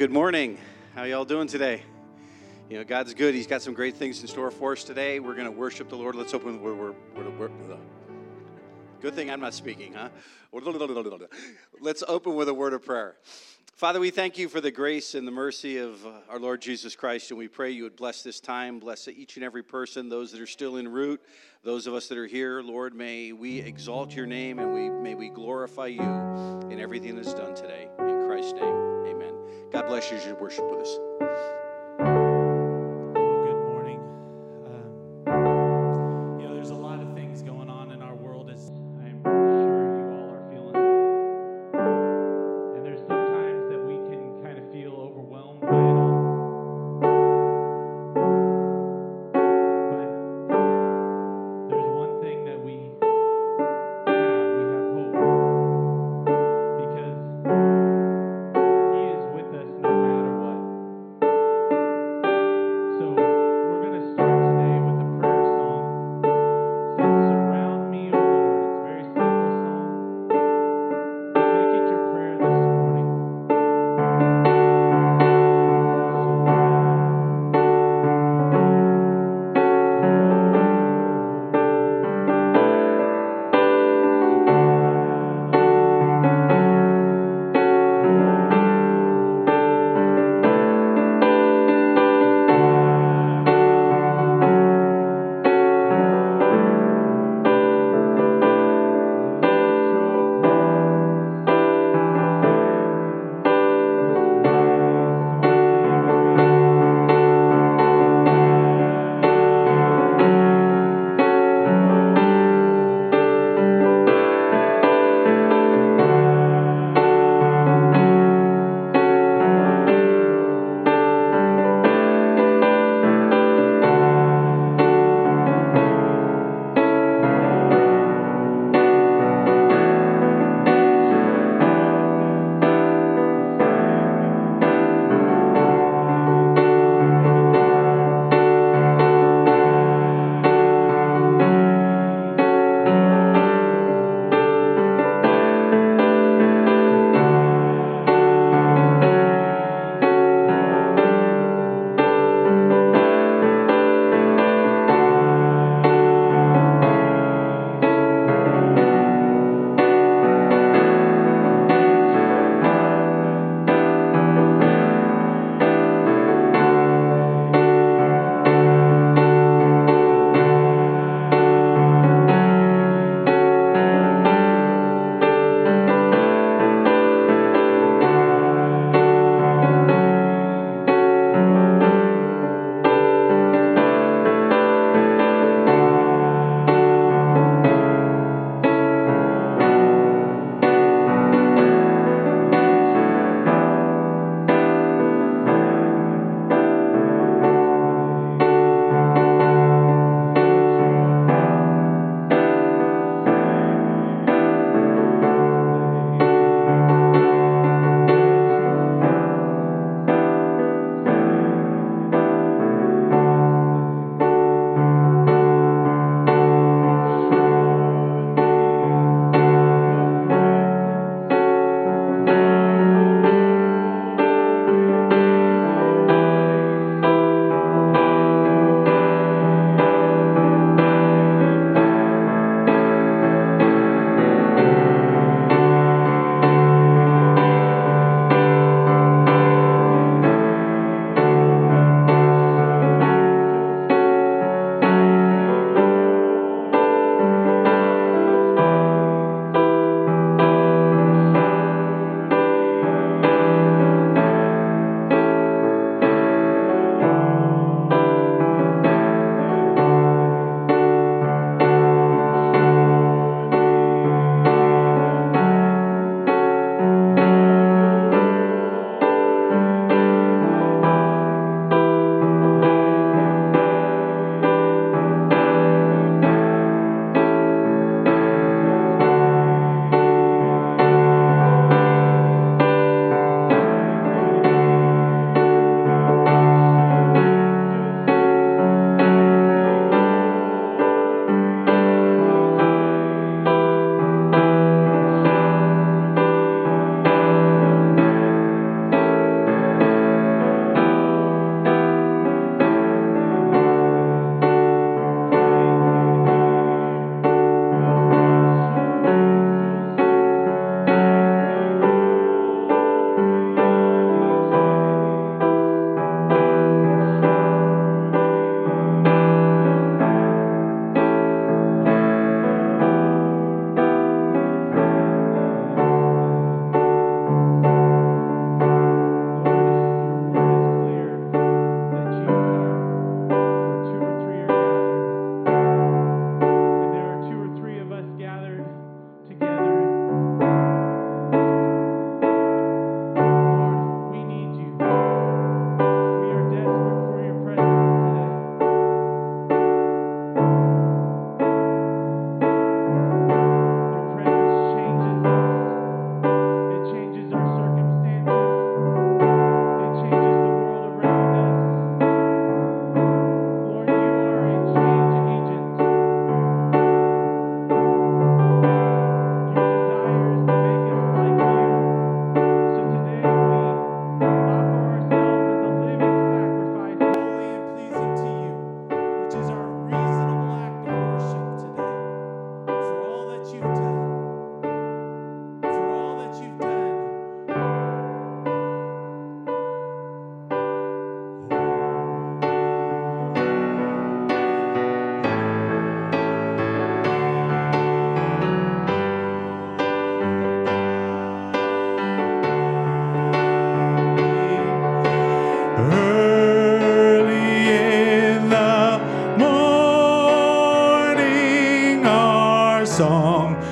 Good morning. How y'all doing today? You know, God's good. He's got some great things in store for us today. We're going to worship the Lord. Let's open with a word. Good thing I'm not speaking, huh? Let's open with a word of prayer. Father, we thank you for the grace and the mercy of uh, our Lord Jesus Christ, and we pray you would bless this time, bless each and every person, those that are still en route, those of us that are here. Lord, may we exalt your name and we may we glorify you in everything that's done today. In Christ's name. God bless you as you worship with us.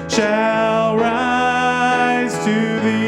shall rise to thee.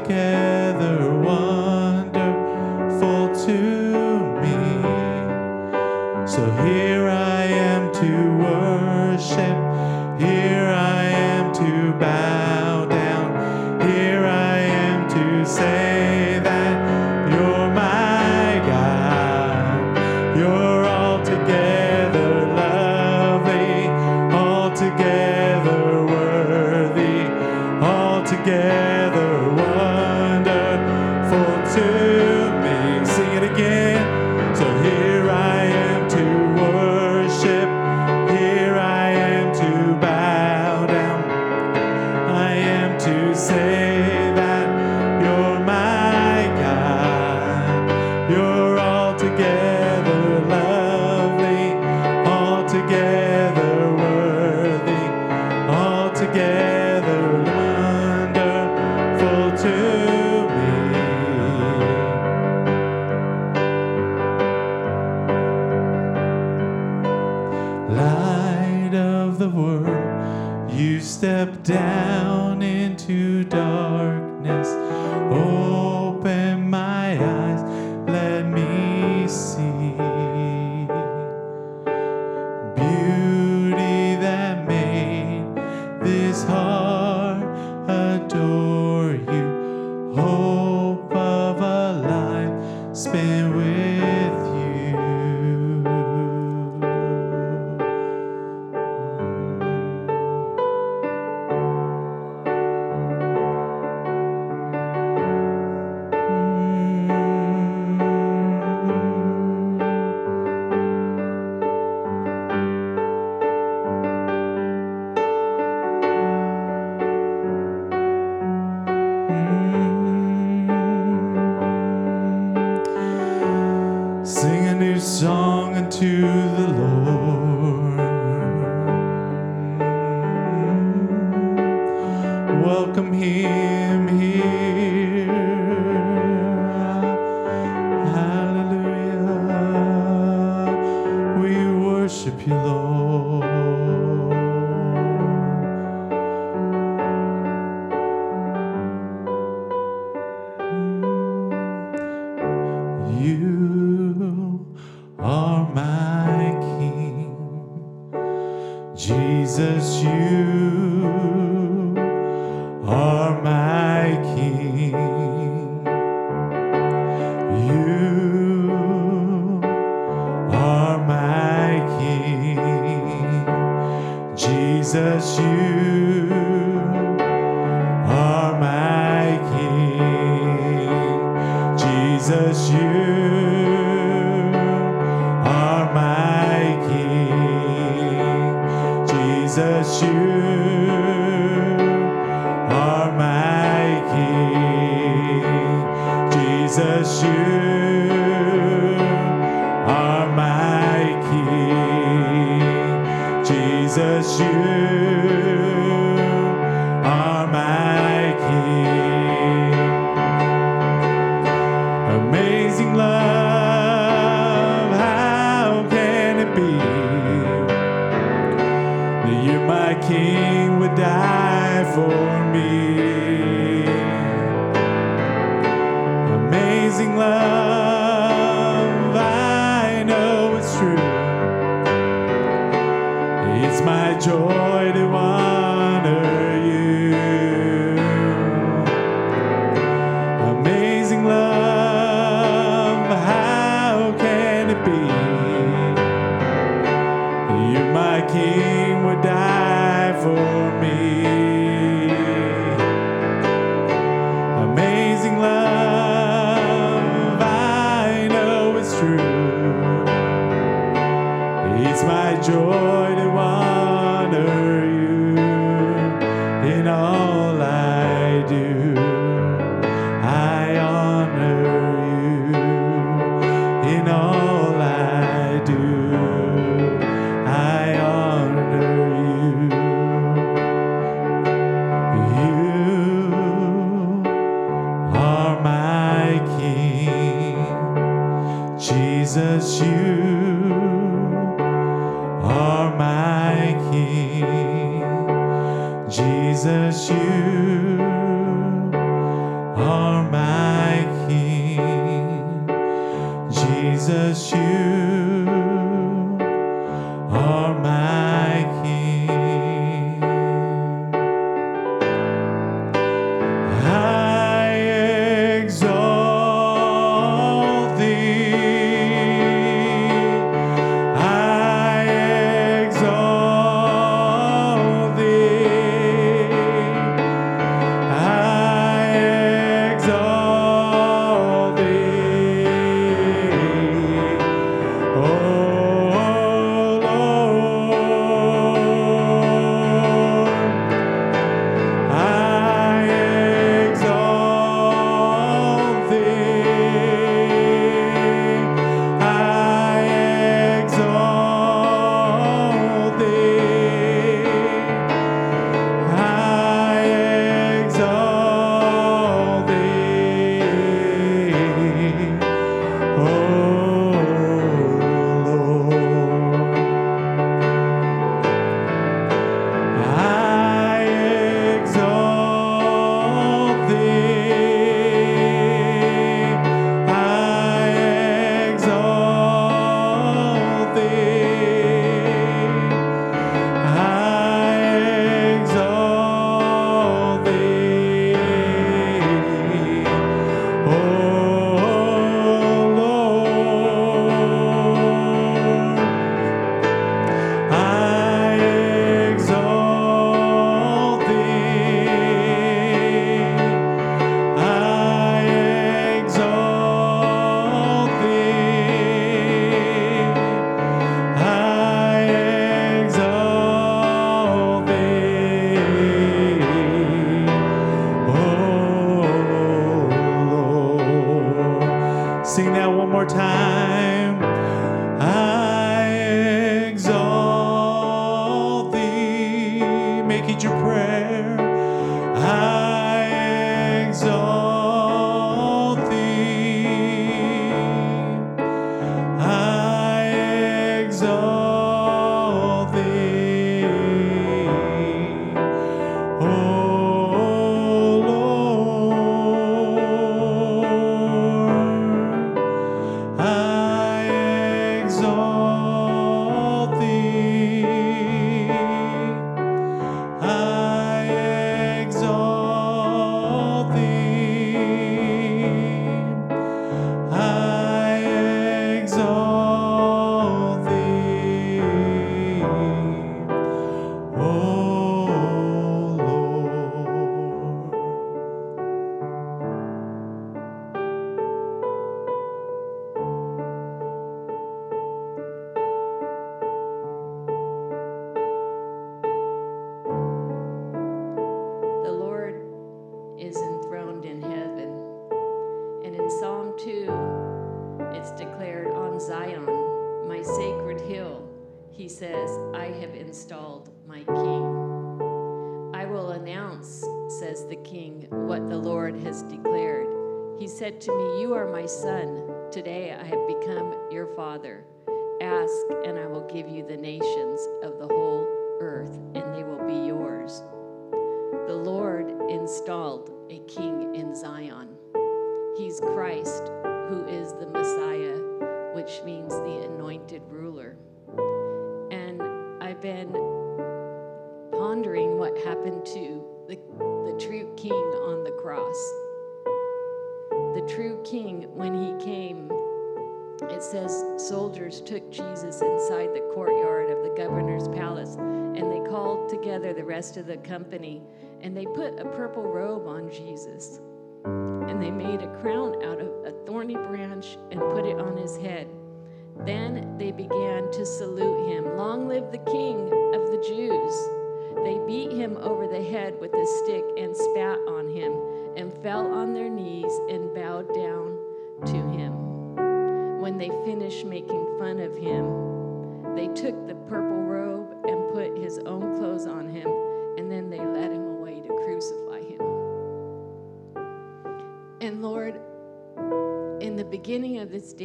Altogether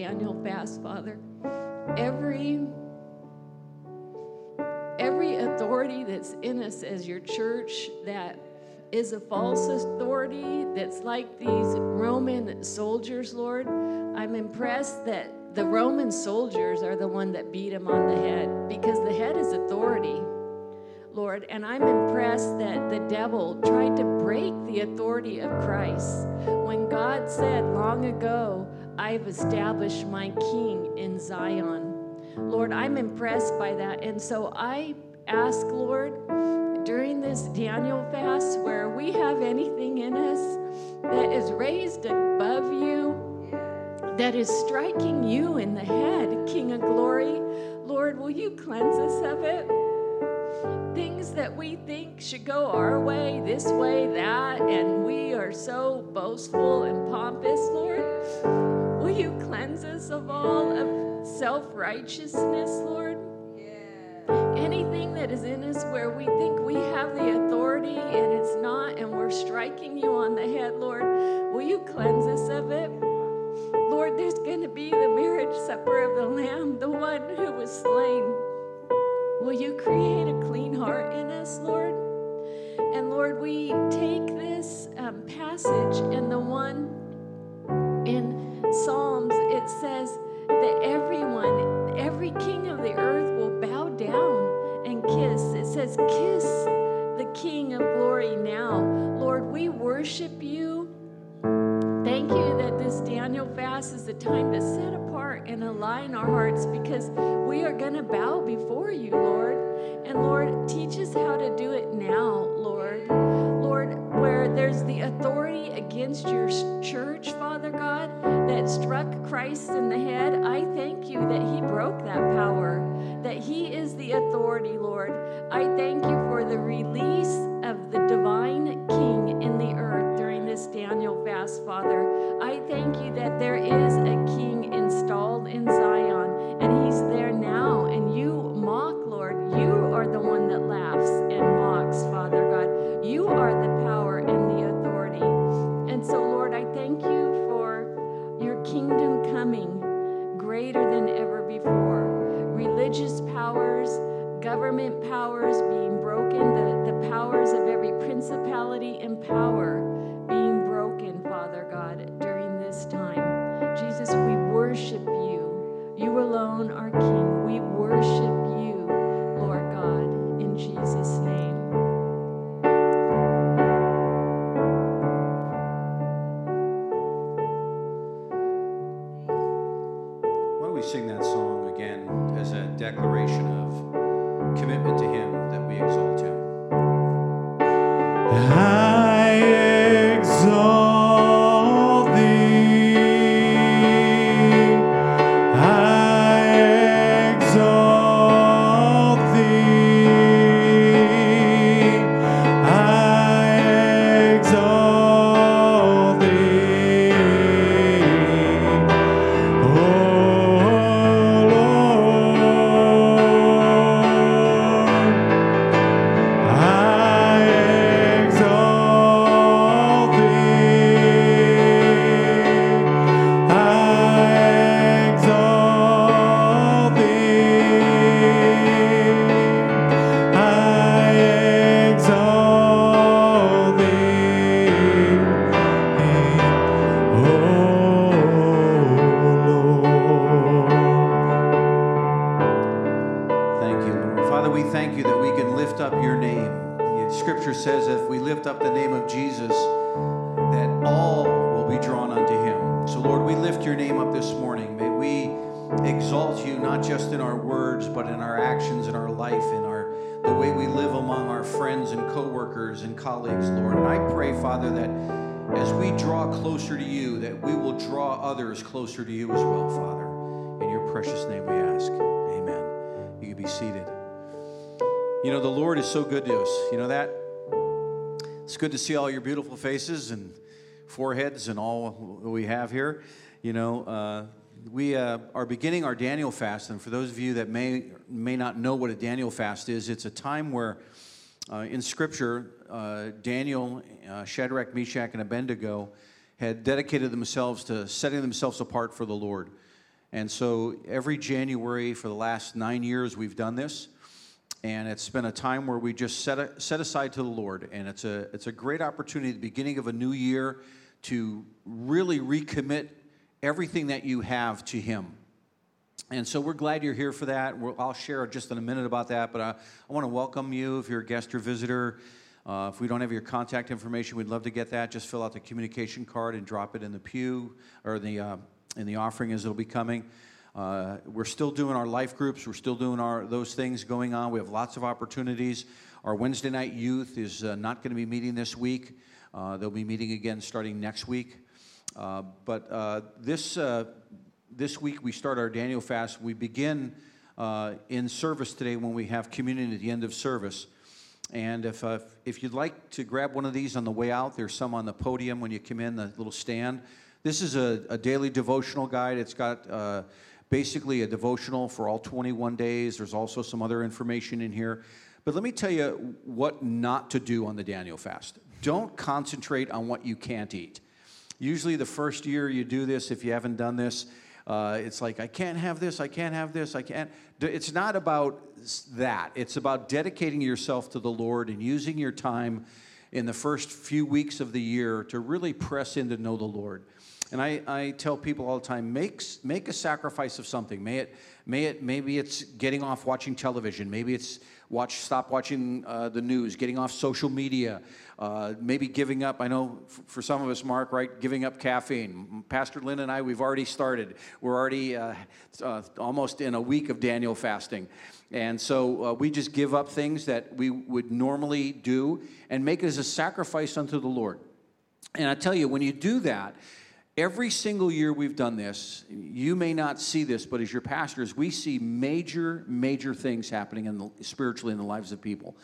Daniel fast, Father, every every authority that's in us as your church that is a false authority that's like these Roman soldiers, Lord. I'm impressed that the Roman soldiers are the one that beat him on the head because the head is authority. Lord, and I'm impressed that the devil tried to break the authority of Christ when God said long ago, I've established my king in Zion. Lord, I'm impressed by that. And so I ask, Lord, during this Daniel fast, where we have anything in us that is raised above you, that is striking you in the head, King of glory, Lord, will you cleanse us of it? Things that we think should go our way, this way, that, and we are so boastful and pompous, Lord. You cleanse us of all of self righteousness, Lord? Yeah. Anything that is in us where we think we have the authority and it's not, and we're striking you on the head, Lord, will you cleanse us of it? Lord, there's going to be the marriage supper of the Lamb, the one who was slain. Will you create a clean heart in us, Lord? And Lord, we take this um, passage and the one Psalms, it says that everyone, every king of the earth will bow down and kiss. It says, Kiss the King of glory now. Lord, we worship you. Thank you that this Daniel fast is the time to set apart and align our hearts because we are going to bow before you, Lord. And Lord, teach us how to do it now, Lord. Where there's the authority against your church, Father God, that struck Christ in the head, I thank you that he broke that power, that he is the authority, Lord. I thank you for the release of the divine King in the earth during this Daniel fast, Father. I thank you that there is a King installed in greater than ever before. Religious powers, government powers being broken, the, the powers of every principality and power being broken, Father God, during this time. Jesus, we worship you. You alone are King. We worship you, Lord God, in Jesus' name. Scripture says if we lift up the name of Jesus, that all will be drawn unto him. So, Lord, we lift your name up this morning. May we exalt you not just in our words, but in our actions, in our life, in our the way we live among our friends and coworkers and colleagues, Lord. And I pray, Father, that as we draw closer to you, that we will draw others closer to you as well, Father. In your precious name we ask. Amen. You can be seated. You know, the Lord is so good to us. You know that? It's good to see all your beautiful faces and foreheads and all we have here. You know, uh, we uh, are beginning our Daniel fast, and for those of you that may may not know what a Daniel fast is, it's a time where uh, in Scripture, uh, Daniel, uh, Shadrach, Meshach, and Abednego had dedicated themselves to setting themselves apart for the Lord. And so every January for the last nine years, we've done this. And it's been a time where we just set, a, set aside to the Lord. And it's a, it's a great opportunity at the beginning of a new year to really recommit everything that you have to Him. And so we're glad you're here for that. We'll, I'll share just in a minute about that, but I, I want to welcome you if you're a guest or visitor. Uh, if we don't have your contact information, we'd love to get that. Just fill out the communication card and drop it in the pew or the, uh, in the offering as it'll be coming. Uh, we're still doing our life groups. We're still doing our those things going on. We have lots of opportunities. Our Wednesday night youth is uh, not going to be meeting this week. Uh, they'll be meeting again starting next week. Uh, but uh, this this week we start our Daniel fast. We begin in service today when we have communion at the end of service. And if, uh, if you'd like to grab one of these on the way out, there's some on the podium when you come in, the little stand. This is a, a daily devotional guide. It's got uh, basically a devotional for all 21 days. There's also some other information in here. But let me tell you what not to do on the Daniel fast. Don't concentrate on what you can't eat. Usually, the first year you do this, if you haven't done this, uh, it's like, I can't have this, I can't have this, I can't. It's not about that. It's about dedicating yourself to the Lord and using your time in the first few weeks of the year to really press in to know the Lord. And I, I tell people all the time, make, make a sacrifice of something. May it, may it, maybe it's getting off watching television. Maybe it's watch, stop watching uh, the news, getting off social media, uh, maybe giving up. I know for some of us, Mark, right, giving up caffeine. Pastor Lynn and I, we've already started. We're already uh, uh almost in a week of Daniel fasting. And so uh, we just give up things that we would normally do and make it as a sacrifice unto the Lord. And I tell you, when you do that, Every single year we've done this, you may not see this, but as your pastors, we see major, major things happening in the, spiritually in the lives of people.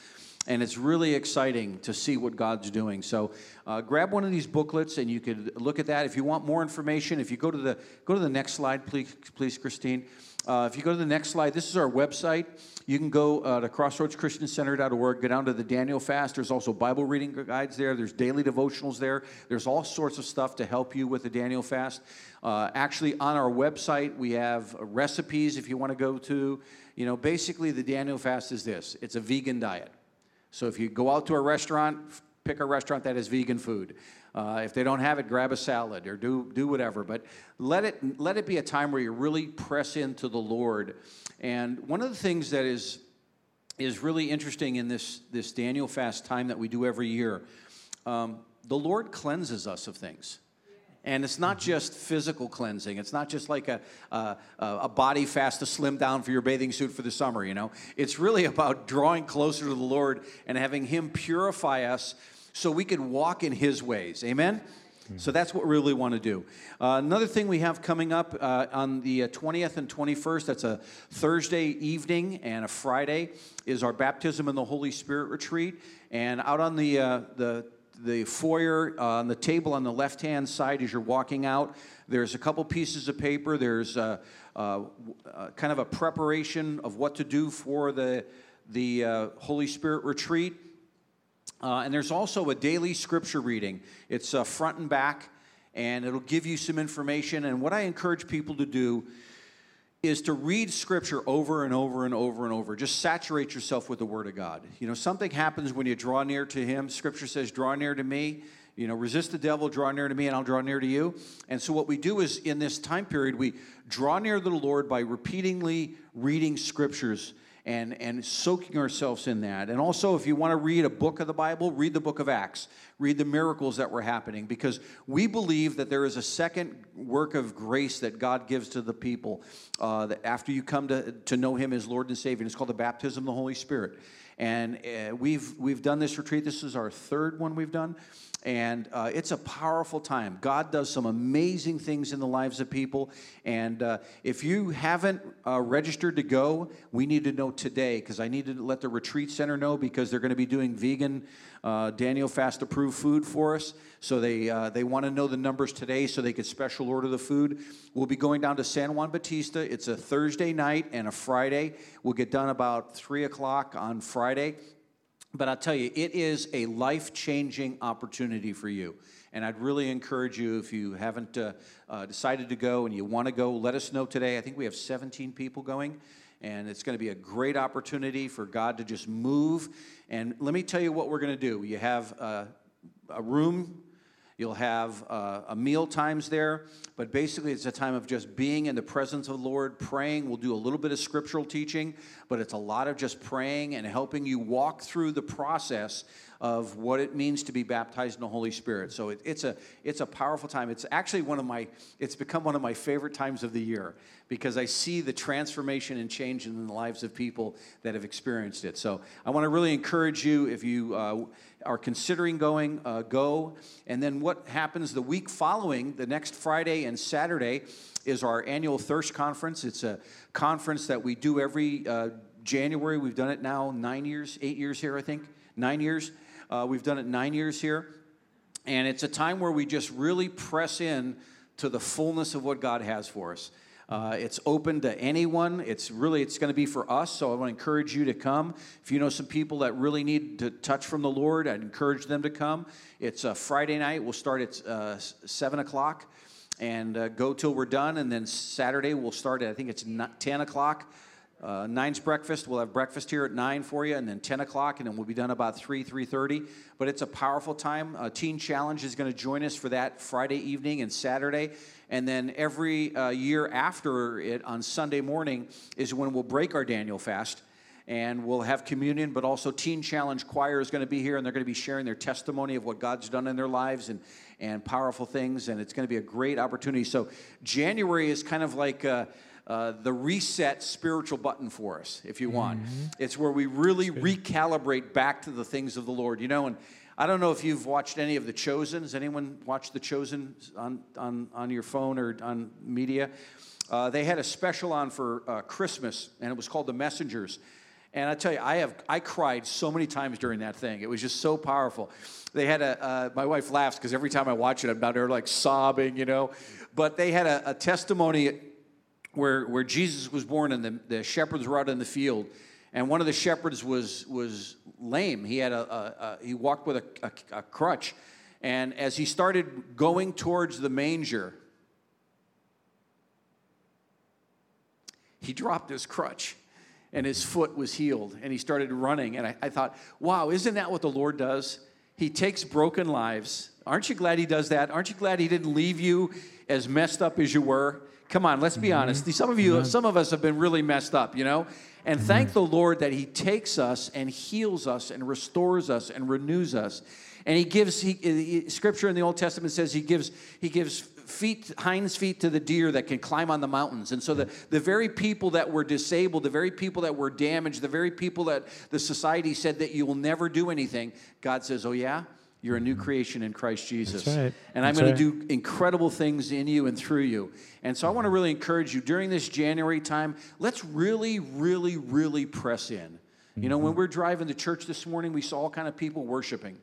And it's really exciting to see what God's doing. So uh, grab one of these booklets and you could look at that. If you want more information, if you go to the, go to the next slide, please, please Christine. Uh, if you go to the next slide, this is our website. You can go uh, to crossroadschristiancenter.org, go down to the Daniel Fast. There's also Bible reading guides there. There's daily devotionals there. There's all sorts of stuff to help you with the Daniel Fast. Uh, actually, on our website, we have recipes if you want to go to. You know, basically, the Daniel Fast is this it's a vegan diet. So if you go out to a restaurant, pick a restaurant that has vegan food. Uh, if they don't have it, grab a salad or do, do whatever. But let it, let it be a time where you really press into the Lord. And one of the things that is, is really interesting in this, this Daniel fast time that we do every year, um, the Lord cleanses us of things. And it's not just physical cleansing. It's not just like a, a, a, body fast to slim down for your bathing suit for the summer, you know. It's really about drawing closer to the Lord and having Him purify us so we can walk in His ways. Amen? So that's what we really want to do. Uh, another thing we have coming up uh, on the 20th uh, and 21st, that's a Thursday evening and a Friday, is our baptism in the Holy Spirit retreat. And out on the, uh, the, the foyer, uh, on the table on the left hand side as you're walking out, there's a couple pieces of paper. There's uh, kind of a preparation of what to do for the, the Holy Spirit retreat. Uh, and there's also a daily scripture reading. It's uh, front and back, and it'll give you some information. And what I encourage people to do is to read scripture over and over and over and over. Just saturate yourself with the word of God. You know, something happens when you draw near to him. Scripture says, draw near to me. You know, resist the devil, draw near to me, and I'll draw near to you. And so, what we do is in this time period, we draw near to the Lord by repeatedly reading scriptures and, and soaking ourselves in that. And also, if you want to read a book of the Bible, read the book of Acts. Read the miracles that were happening because we believe that there is a second work of grace that God gives to the people uh, that after you come to, to know Him as Lord and Savior. It's called the baptism of the Holy Spirit. And uh, we've, we've done this retreat. This is our third one we've done. And uh, it's a powerful time. God does some amazing things in the lives of people. And uh, if you haven't uh, registered to go, we need to know today because I need to let the retreat center know because they're going to be doing vegan uh, Daniel Fast approved food for us. So they, uh, they want to know the numbers today so they could special order the food. We'll be going down to San Juan Bautista. It's a Thursday night and a Friday. We'll get done about 3 o'clock on Friday. But I'll tell you, it is a life changing opportunity for you. And I'd really encourage you, if you haven't uh, uh, decided to go and you want to go, let us know today. I think we have 17 people going, and it's going to be a great opportunity for God to just move. And let me tell you what we're going to do. You have uh, a room You'll have uh, a meal times there, but basically it's a time of just being in the presence of the Lord, praying. We'll do a little bit of scriptural teaching, but it's a lot of just praying and helping you walk through the process of what it means to be baptized in the Holy Spirit. So it, it's a it's a powerful time. It's actually one of my it's become one of my favorite times of the year because I see the transformation and change in the lives of people that have experienced it. So I want to really encourage you if you. Uh, are considering going, uh, go. And then what happens the week following, the next Friday and Saturday, is our annual Thirst Conference. It's a conference that we do every uh, January. We've done it now nine years, eight years here, I think. Nine years. Uh, we've done it nine years here. And it's a time where we just really press in to the fullness of what God has for us. Uh, it's open to anyone. It's really it's going to be for us. So I want to encourage you to come. If you know some people that really need to touch from the Lord, I'd encourage them to come. It's a Friday night. We'll start at uh, seven o'clock and uh, go till we're done. And then Saturday we'll start at I think it's ten o'clock. Uh, nine's breakfast. We'll have breakfast here at nine for you, and then ten o'clock, and then we'll be done about three, three thirty. But it's a powerful time. Uh, Teen Challenge is going to join us for that Friday evening and Saturday, and then every uh, year after it on Sunday morning is when we'll break our Daniel fast and we'll have communion, but also Teen Challenge Choir is going to be here and they're going to be sharing their testimony of what God's done in their lives and, and powerful things. And it's going to be a great opportunity. So, January is kind of like uh, uh, the reset spiritual button for us, if you want. Mm-hmm. It's where we really recalibrate back to the things of the Lord, you know. And I don't know if you've watched any of The Chosen. Has anyone watched The Chosen on, on, on your phone or on media? Uh, they had a special on for uh, Christmas, and it was called The Messengers. And I tell you, I have I cried so many times during that thing. It was just so powerful. They had a uh, my wife laughs because every time I watch it, I'm down there like sobbing, you know. But they had a, a testimony where where Jesus was born, and the, the shepherds were out in the field, and one of the shepherds was was lame. He had a, a, a he walked with a, a crutch, and as he started going towards the manger, he dropped his crutch and his foot was healed and he started running. And I, I, thought, wow, isn't that what the Lord does? He takes broken lives. Aren't you glad he does that? Aren't you glad he didn't leave you as messed up as you were? Come on, let's be mm-hmm. honest. Some of you, some of us have been really messed up, you know? And mm-hmm. thank the Lord that He takes us and heals us and restores us and renews us. And He gives, he, he, Scripture in the Old Testament says He gives, he gives feet, hinds feet to the deer that can climb on the mountains. And so the, the very people that were disabled, the very people that were damaged, the very people that the society said that you will never do anything, God says, Oh, yeah? You're a new mm-hmm. creation in Christ Jesus. Right. And I'm going right. to do incredible things in you and through you. And so I want to really encourage you during this January time, let's really, really, really press in. You know, when mm-hmm. we're driving to church this morning, we saw all kind of people worshiping.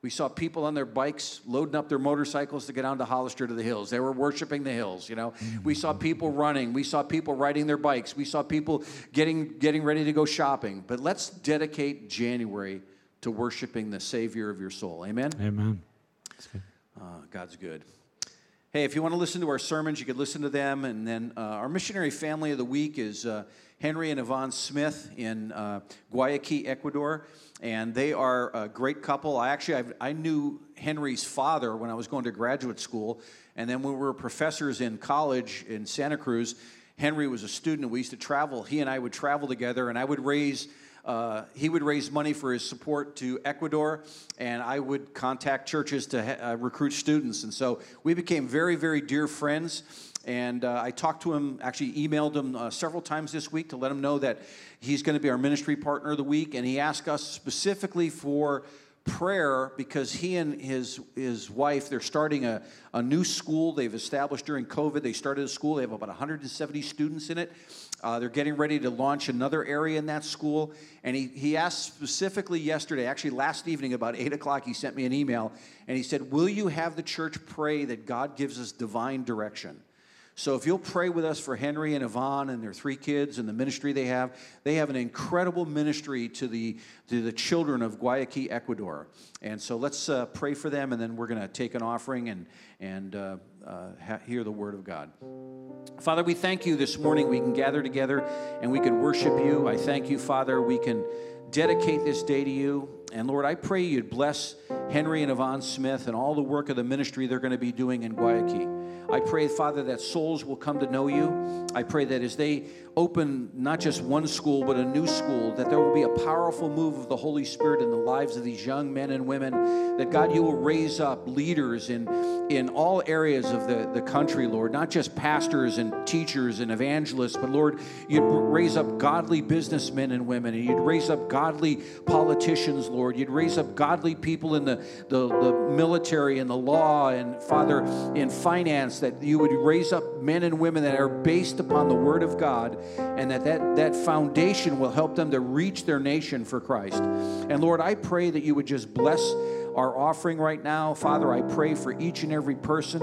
We saw people on their bikes loading up their motorcycles to get down to Hollister to the hills. They were worshiping the hills, you know. We saw mm-hmm. people running. We saw people riding their bikes. We saw people getting, getting ready to go shopping. But let's dedicate January to worshiping the Savior of your soul. Amen? Amen. Uh, God's good. Hey, if you want to listen to our sermons, you could listen to them. And then uh, our missionary family of the week is uh, Henry and Yvonne Smith in uh, Guayaquil, Ecuador. And they are a great couple. I actually I've, i knew Henry's father when I was going to graduate school. And then when we were professors in college in Santa Cruz, Henry was a student. We used to travel. He and I would travel together, and I would raise uh, he would raise money for his support to Ecuador, and I would contact churches to ha- uh, recruit students. And so we became very, very dear friends. And uh, I talked to him, actually emailed him uh, several times this week to let him know that he's going to be our ministry partner of the week. And he asked us specifically for prayer because he and his, his wife, they're starting a, a new school they've established during COVID. They started a school, they have about 170 students in it. Uh, they're getting ready to launch another area in that school. And he, he asked specifically yesterday, actually last evening about 8 o'clock, he sent me an email and he said, Will you have the church pray that God gives us divine direction? So if you'll pray with us for Henry and Yvonne and their three kids and the ministry they have, they have an incredible ministry to the to the children of Guayaquil, Ecuador. And so let's uh, pray for them, and then we're going to take an offering and and uh, uh, hear the word of God. Father, we thank you this morning. We can gather together and we can worship you. I thank you, Father. We can dedicate this day to you. And Lord, I pray you'd bless Henry and Yvonne Smith and all the work of the ministry they're going to be doing in Guayaquil. I pray, Father, that souls will come to know you. I pray that as they open not just one school, but a new school, that there will be a powerful move of the Holy Spirit in the lives of these young men and women. That God, you will raise up leaders in, in all areas of the, the country, Lord, not just pastors and teachers and evangelists, but Lord, you'd raise up godly businessmen and women, and you'd raise up godly politicians, Lord. You'd raise up godly people in the, the, the military and the law, and Father, in finance, that you would raise up men and women that are based upon the Word of God and that, that that foundation will help them to reach their nation for Christ. And Lord, I pray that you would just bless our offering right now. Father, I pray for each and every person.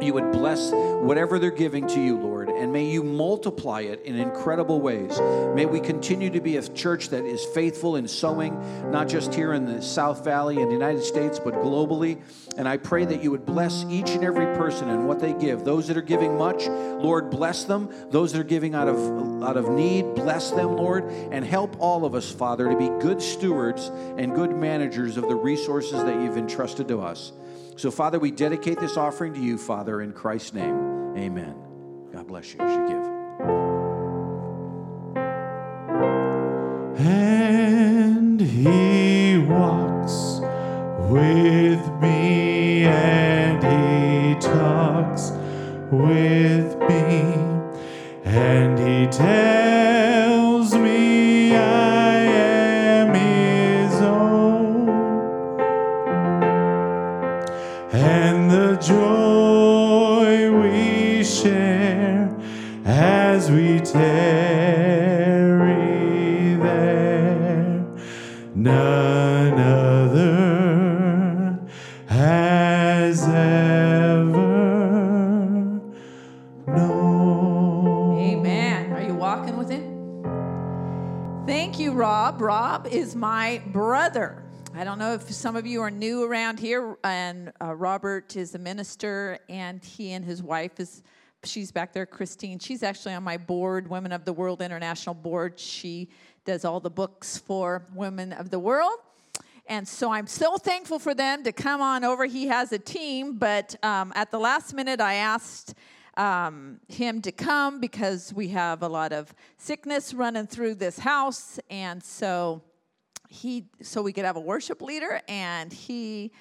You would bless whatever they're giving to you, Lord and may you multiply it in incredible ways. May we continue to be a church that is faithful in sowing, not just here in the South Valley in the United States, but globally. And I pray that you would bless each and every person and what they give. Those that are giving much, Lord, bless them. Those that are giving out of out of need, bless them, Lord, and help all of us, Father, to be good stewards and good managers of the resources that you've entrusted to us. So, Father, we dedicate this offering to you, Father, in Christ's name. Amen. God bless you as you give. And he walks with me and he talks with me and he tells Is my brother. I don't know if some of you are new around here, and uh, Robert is a minister, and he and his wife is. She's back there, Christine. She's actually on my board, Women of the World International Board. She does all the books for Women of the World. And so I'm so thankful for them to come on over. He has a team, but um, at the last minute, I asked um, him to come because we have a lot of sickness running through this house. And so he, so we could have a worship leader, and he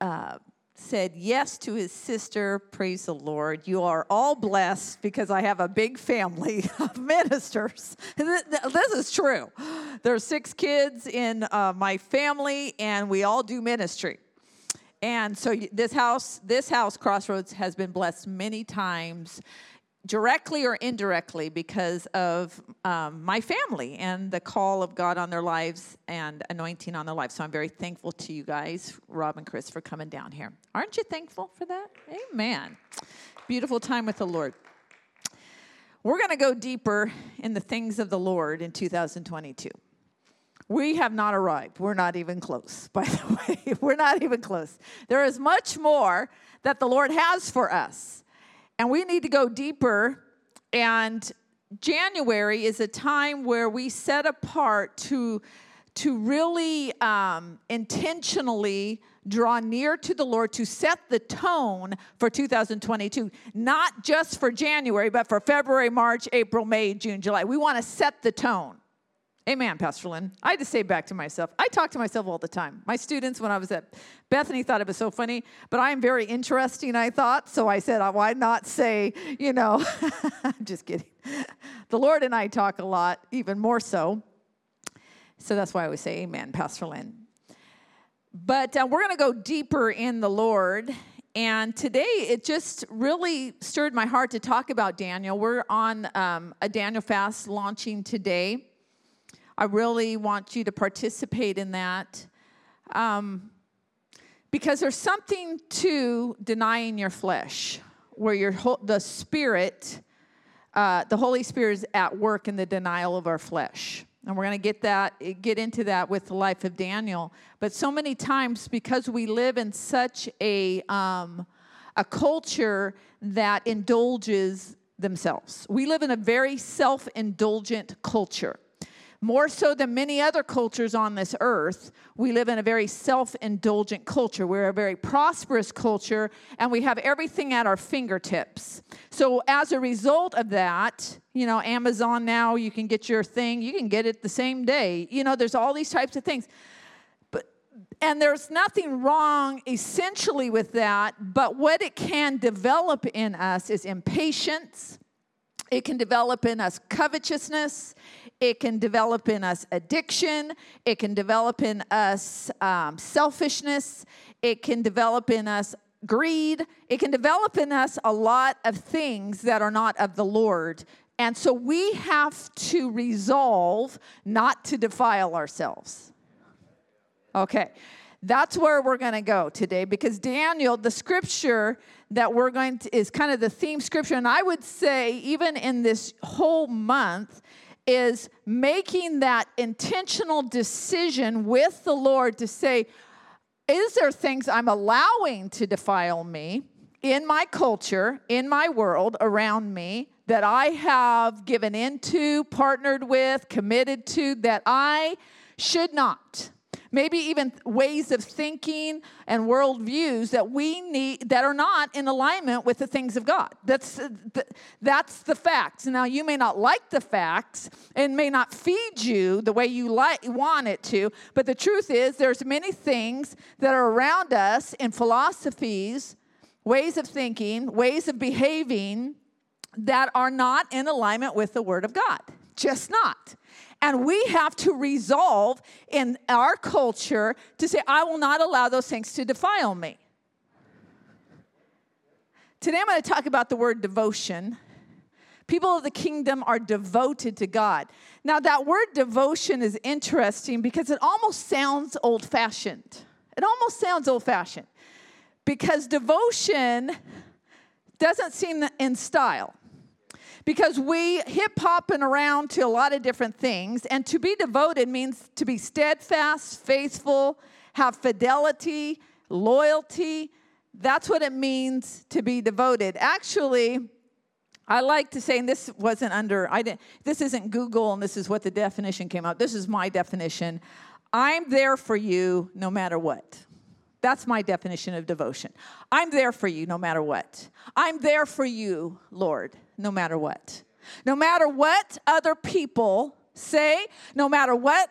uh, said yes to his sister. Praise the Lord. You are all blessed because I have a big family of ministers. This is true. There are six kids in uh, my family, and we all do ministry. And so this house, this house, Crossroads, has been blessed many times, directly or indirectly, because of um, my family and the call of God on their lives and anointing on their lives. So I'm very thankful to you guys, Rob and Chris, for coming down here. Aren't you thankful for that? Amen. Beautiful time with the Lord. We're going to go deeper in the things of the Lord in 2022. We have not arrived. We're not even close, by the way. We're not even close. There is much more that the Lord has for us. And we need to go deeper. And January is a time where we set apart to, to really um, intentionally draw near to the Lord to set the tone for 2022, not just for January, but for February, March, April, May, June, July. We want to set the tone. Amen, Pastor Lynn. I had to say back to myself. I talk to myself all the time. My students, when I was at Bethany, thought it was so funny, but I am very interesting, I thought. So I said, why not say, you know, I'm just kidding. The Lord and I talk a lot, even more so. So that's why I always say, Amen, Pastor Lynn. But uh, we're going to go deeper in the Lord. And today it just really stirred my heart to talk about Daniel. We're on um, a Daniel fast launching today. I really want you to participate in that. Um, because there's something to denying your flesh. where your the Spirit, uh, the Holy Spirit is at work in the denial of our flesh. And we're going to get that get into that with the life of Daniel. But so many times, because we live in such a um, a culture that indulges themselves, we live in a very self-indulgent culture. More so than many other cultures on this earth, we live in a very self indulgent culture. We're a very prosperous culture, and we have everything at our fingertips. So, as a result of that, you know, Amazon now, you can get your thing, you can get it the same day. You know, there's all these types of things. But, and there's nothing wrong essentially with that, but what it can develop in us is impatience. It can develop in us covetousness. It can develop in us addiction. It can develop in us um, selfishness. It can develop in us greed. It can develop in us a lot of things that are not of the Lord. And so we have to resolve not to defile ourselves. Okay, that's where we're going to go today because Daniel, the scripture that we're going to, is kind of the theme scripture. And I would say, even in this whole month, is making that intentional decision with the Lord to say, is there things I'm allowing to defile me in my culture, in my world, around me that I have given into, partnered with, committed to that I should not? Maybe even ways of thinking and worldviews that we need that are not in alignment with the things of God. That's uh, that's the facts. Now you may not like the facts and may not feed you the way you like want it to, but the truth is there's many things that are around us in philosophies, ways of thinking, ways of behaving that are not in alignment with the word of God. Just not. And we have to resolve in our culture to say, I will not allow those things to defile me. Today I'm going to talk about the word devotion. People of the kingdom are devoted to God. Now, that word devotion is interesting because it almost sounds old fashioned. It almost sounds old fashioned because devotion doesn't seem in style because we hip hopping around to a lot of different things. And to be devoted means to be steadfast, faithful, have fidelity, loyalty. That's what it means to be devoted. Actually, I like to say, and this wasn't under, I didn't, this isn't Google, and this is what the definition came out. This is my definition. I'm there for you no matter what. That's my definition of devotion. I'm there for you no matter what. I'm there for you, Lord, no matter what. No matter what other people say, no matter what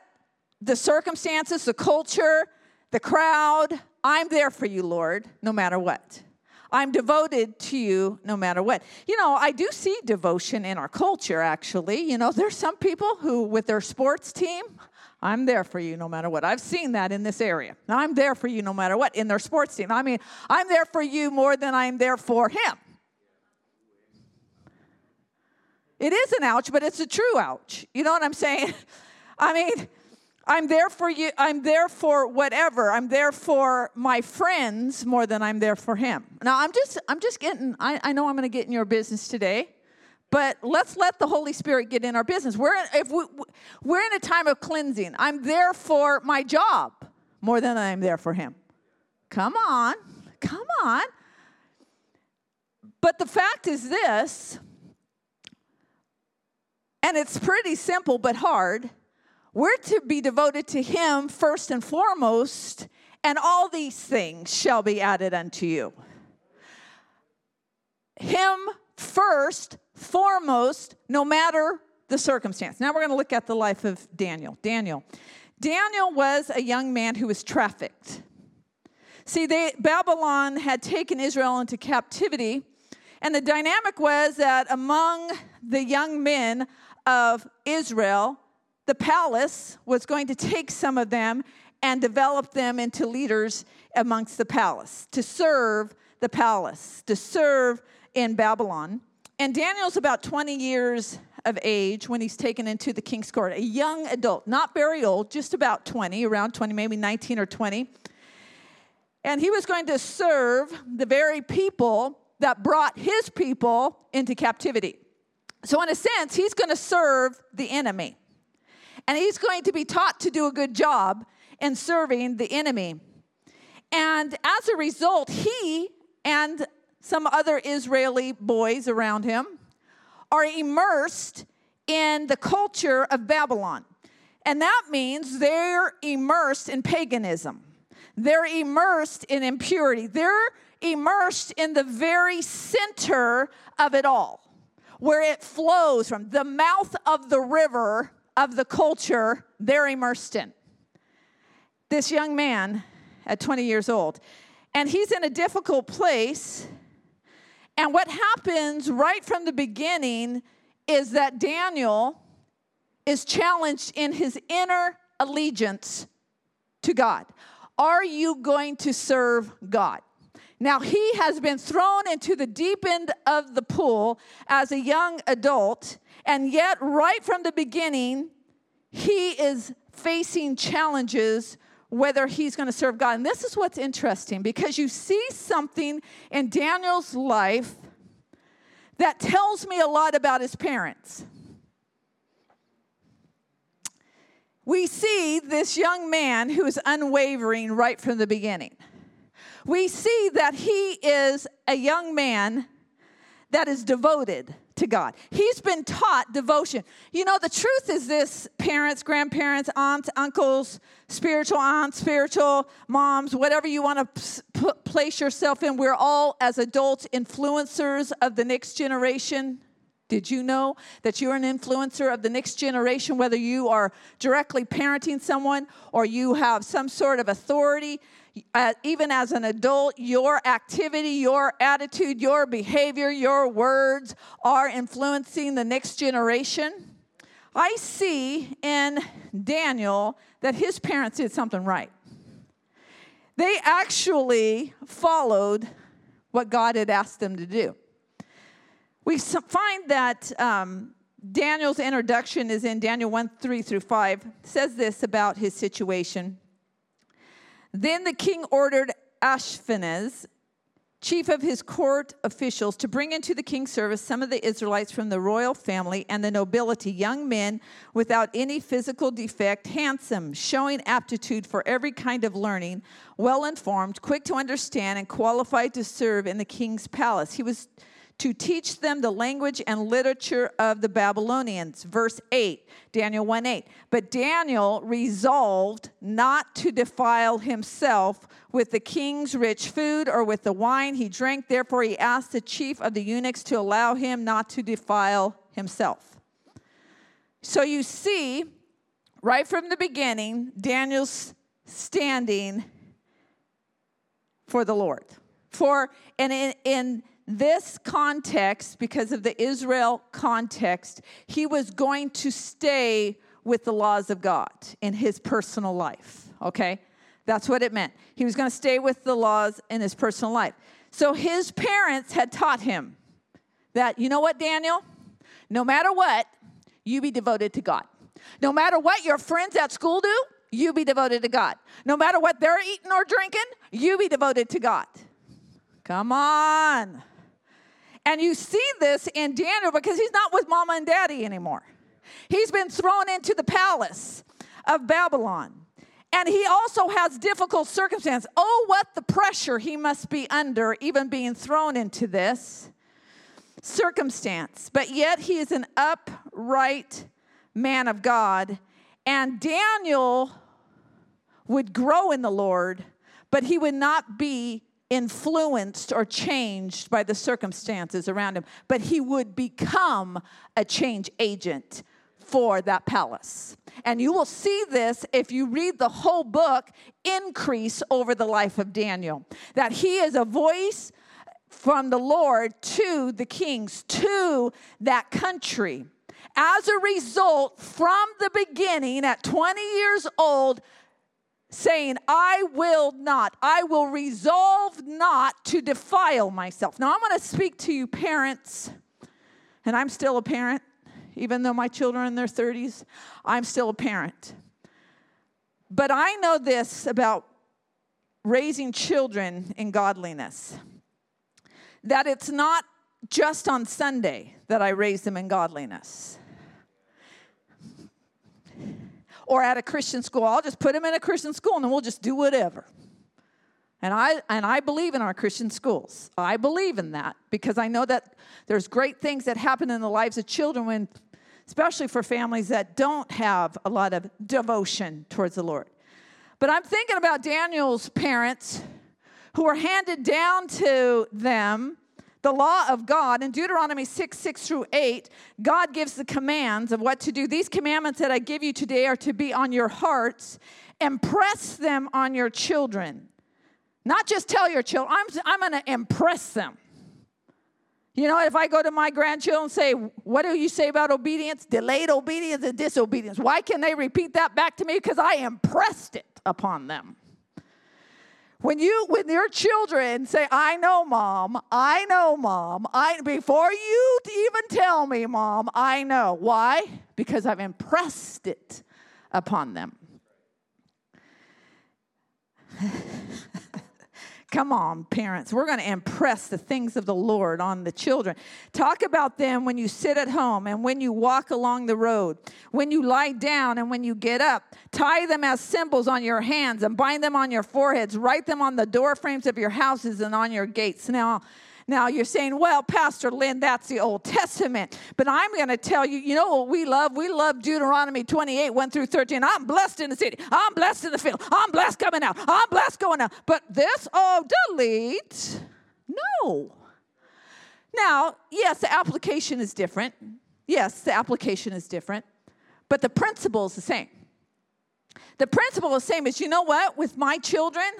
the circumstances, the culture, the crowd, I'm there for you, Lord, no matter what. I'm devoted to you no matter what. You know, I do see devotion in our culture, actually. You know, there's some people who, with their sports team, I'm there for you no matter what. I've seen that in this area. I'm there for you no matter what in their sports team. I mean, I'm there for you more than I'm there for him. It is an ouch, but it's a true ouch. You know what I'm saying? I mean, I'm there for you. I'm there for whatever. I'm there for my friends more than I'm there for him. Now, I'm just, I'm just getting. I, I know I'm going to get in your business today, but let's let the Holy Spirit get in our business. We're if we, we're in a time of cleansing. I'm there for my job more than I'm there for him. Come on, come on. But the fact is this and it's pretty simple but hard. We're to be devoted to Him first and foremost, and all these things shall be added unto you. Him first, foremost, no matter the circumstance. Now we're going to look at the life of Daniel. Daniel. Daniel was a young man who was trafficked. See, they, Babylon had taken Israel into captivity, and the dynamic was that among the young men, of Israel, the palace was going to take some of them and develop them into leaders amongst the palace to serve the palace, to serve in Babylon. And Daniel's about 20 years of age when he's taken into the king's court, a young adult, not very old, just about 20, around 20, maybe 19 or 20. And he was going to serve the very people that brought his people into captivity. So, in a sense, he's going to serve the enemy. And he's going to be taught to do a good job in serving the enemy. And as a result, he and some other Israeli boys around him are immersed in the culture of Babylon. And that means they're immersed in paganism. They're immersed in impurity. They're immersed in the very center of it all, where it flows from the mouth of the river of the culture they're immersed in. This young man at 20 years old, and he's in a difficult place. And what happens right from the beginning is that Daniel is challenged in his inner allegiance to God. Are you going to serve God? Now, he has been thrown into the deep end of the pool as a young adult, and yet, right from the beginning, he is facing challenges whether he's going to serve God. And this is what's interesting because you see something in Daniel's life that tells me a lot about his parents. We see this young man who is unwavering right from the beginning. We see that he is a young man that is devoted to God. He's been taught devotion. You know, the truth is this parents, grandparents, aunts, uncles, spiritual aunts, spiritual moms, whatever you want to p- place yourself in, we're all, as adults, influencers of the next generation. Did you know that you're an influencer of the next generation, whether you are directly parenting someone or you have some sort of authority? Uh, even as an adult, your activity, your attitude, your behavior, your words are influencing the next generation. I see in Daniel that his parents did something right. They actually followed what God had asked them to do. We find that um, Daniel's introduction is in Daniel 1 3 through 5. It says this about his situation. Then the king ordered Ashpenaz, chief of his court officials, to bring into the king's service some of the Israelites from the royal family and the nobility, young men without any physical defect, handsome, showing aptitude for every kind of learning, well informed, quick to understand, and qualified to serve in the king's palace. He was to teach them the language and literature of the Babylonians. Verse 8, Daniel 1 8. But Daniel resolved not to defile himself with the king's rich food or with the wine he drank. Therefore, he asked the chief of the eunuchs to allow him not to defile himself. So you see, right from the beginning, Daniel's standing for the Lord. For, and in, in this context, because of the Israel context, he was going to stay with the laws of God in his personal life. Okay? That's what it meant. He was going to stay with the laws in his personal life. So his parents had taught him that, you know what, Daniel? No matter what, you be devoted to God. No matter what your friends at school do, you be devoted to God. No matter what they're eating or drinking, you be devoted to God. Come on. And you see this in Daniel because he's not with mama and daddy anymore. He's been thrown into the palace of Babylon. And he also has difficult circumstances. Oh, what the pressure he must be under, even being thrown into this circumstance. But yet he is an upright man of God. And Daniel would grow in the Lord, but he would not be influenced or changed by the circumstances around him, but he would become a change agent for that palace. And you will see this if you read the whole book increase over the life of Daniel. That he is a voice from the Lord to the kings, to that country. As a result, from the beginning, at 20 years old, saying, I will not, I will resolve not to defile myself. Now, I'm going to speak to you, parents, and I'm still a parent, even though my children are in their 30s, I'm still a parent. But I know this about raising children in godliness that it's not just on Sunday that I raise them in godliness. Or at a Christian school, I'll just put them in a Christian school and then we'll just do whatever. And I, and I believe in our Christian schools. I believe in that because I know that there's great things that happen in the lives of children when, especially for families that don't have a lot of devotion towards the Lord. But I'm thinking about Daniel's parents who were handed down to them the law of God in Deuteronomy 6 6 through 8, God gives the commands of what to do. These commandments that I give you today are to be on your hearts. Impress them on your children. Not just tell your children, I'm, I'm going to impress them. You know, if I go to my grandchildren and say, What do you say about obedience? Delayed obedience and disobedience. Why can they repeat that back to me? Because I impressed it upon them. When you when your children say, I know, mom, I know, mom, I before you even tell me, mom, I know. Why? Because I've impressed it upon them. Come on, parents. We're going to impress the things of the Lord on the children. Talk about them when you sit at home and when you walk along the road, when you lie down and when you get up. Tie them as symbols on your hands and bind them on your foreheads. Write them on the door frames of your houses and on your gates. Now, now you're saying, well, Pastor Lynn, that's the Old Testament. But I'm going to tell you, you know what we love? We love Deuteronomy 28, 1 through 13. I'm blessed in the city. I'm blessed in the field. I'm blessed coming out. I'm blessed going out. But this, oh, delete. No. Now, yes, the application is different. Yes, the application is different. But the principle is the same. The principle is the same as you know what? With my children,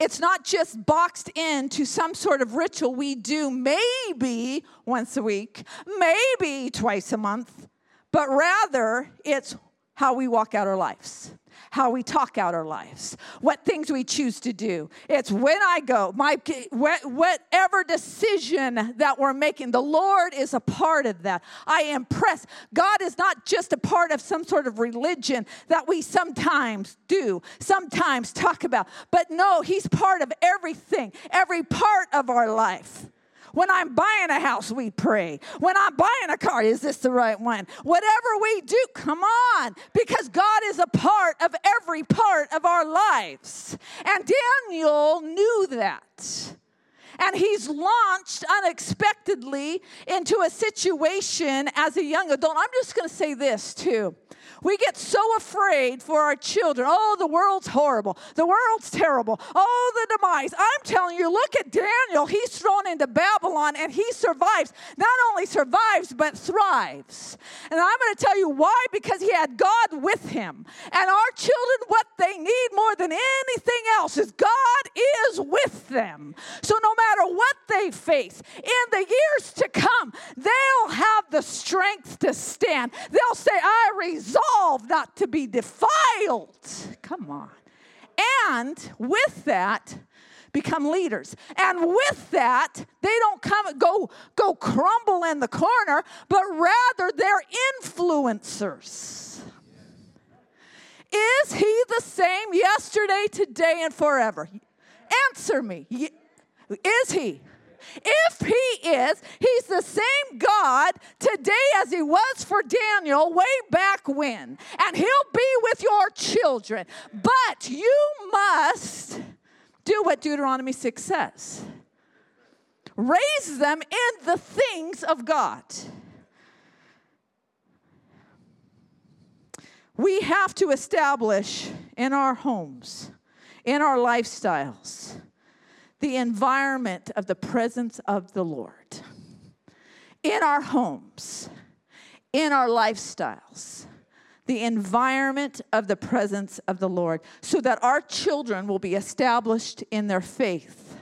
it's not just boxed into some sort of ritual we do maybe once a week, maybe twice a month, but rather it's how we walk out our lives how we talk out our lives, what things we choose to do. It's when I go, my whatever decision that we're making, the Lord is a part of that. I am pressed. God is not just a part of some sort of religion that we sometimes do, sometimes talk about, but no, He's part of everything, every part of our life. When I'm buying a house, we pray. When I'm buying a car, is this the right one? Whatever we do, come on, because God is a part of every part of our lives. And Daniel knew that. And he's launched unexpectedly into a situation as a young adult. I'm just going to say this too. We get so afraid for our children. Oh, the world's horrible. The world's terrible. Oh, the demise. I'm telling you, look at Daniel. He's thrown into Babylon and he survives. Not only survives, but thrives. And I'm going to tell you why because he had God with him. And our children, what they need more than anything else is God is with them. So no matter what they face in the years to come, they'll have the strength to stand. They'll say, I resolve not to be defiled. Come on. And with that, become leaders. And with that, they don't come go go crumble in the corner, but rather they're influencers. Is he the same yesterday, today, and forever? Answer me. Is he? If he is, he's the same God today as he was for Daniel way back when. And he'll be with your children. But you must do what Deuteronomy 6 says raise them in the things of God. We have to establish in our homes, in our lifestyles, the environment of the presence of the Lord in our homes, in our lifestyles, the environment of the presence of the Lord, so that our children will be established in their faith.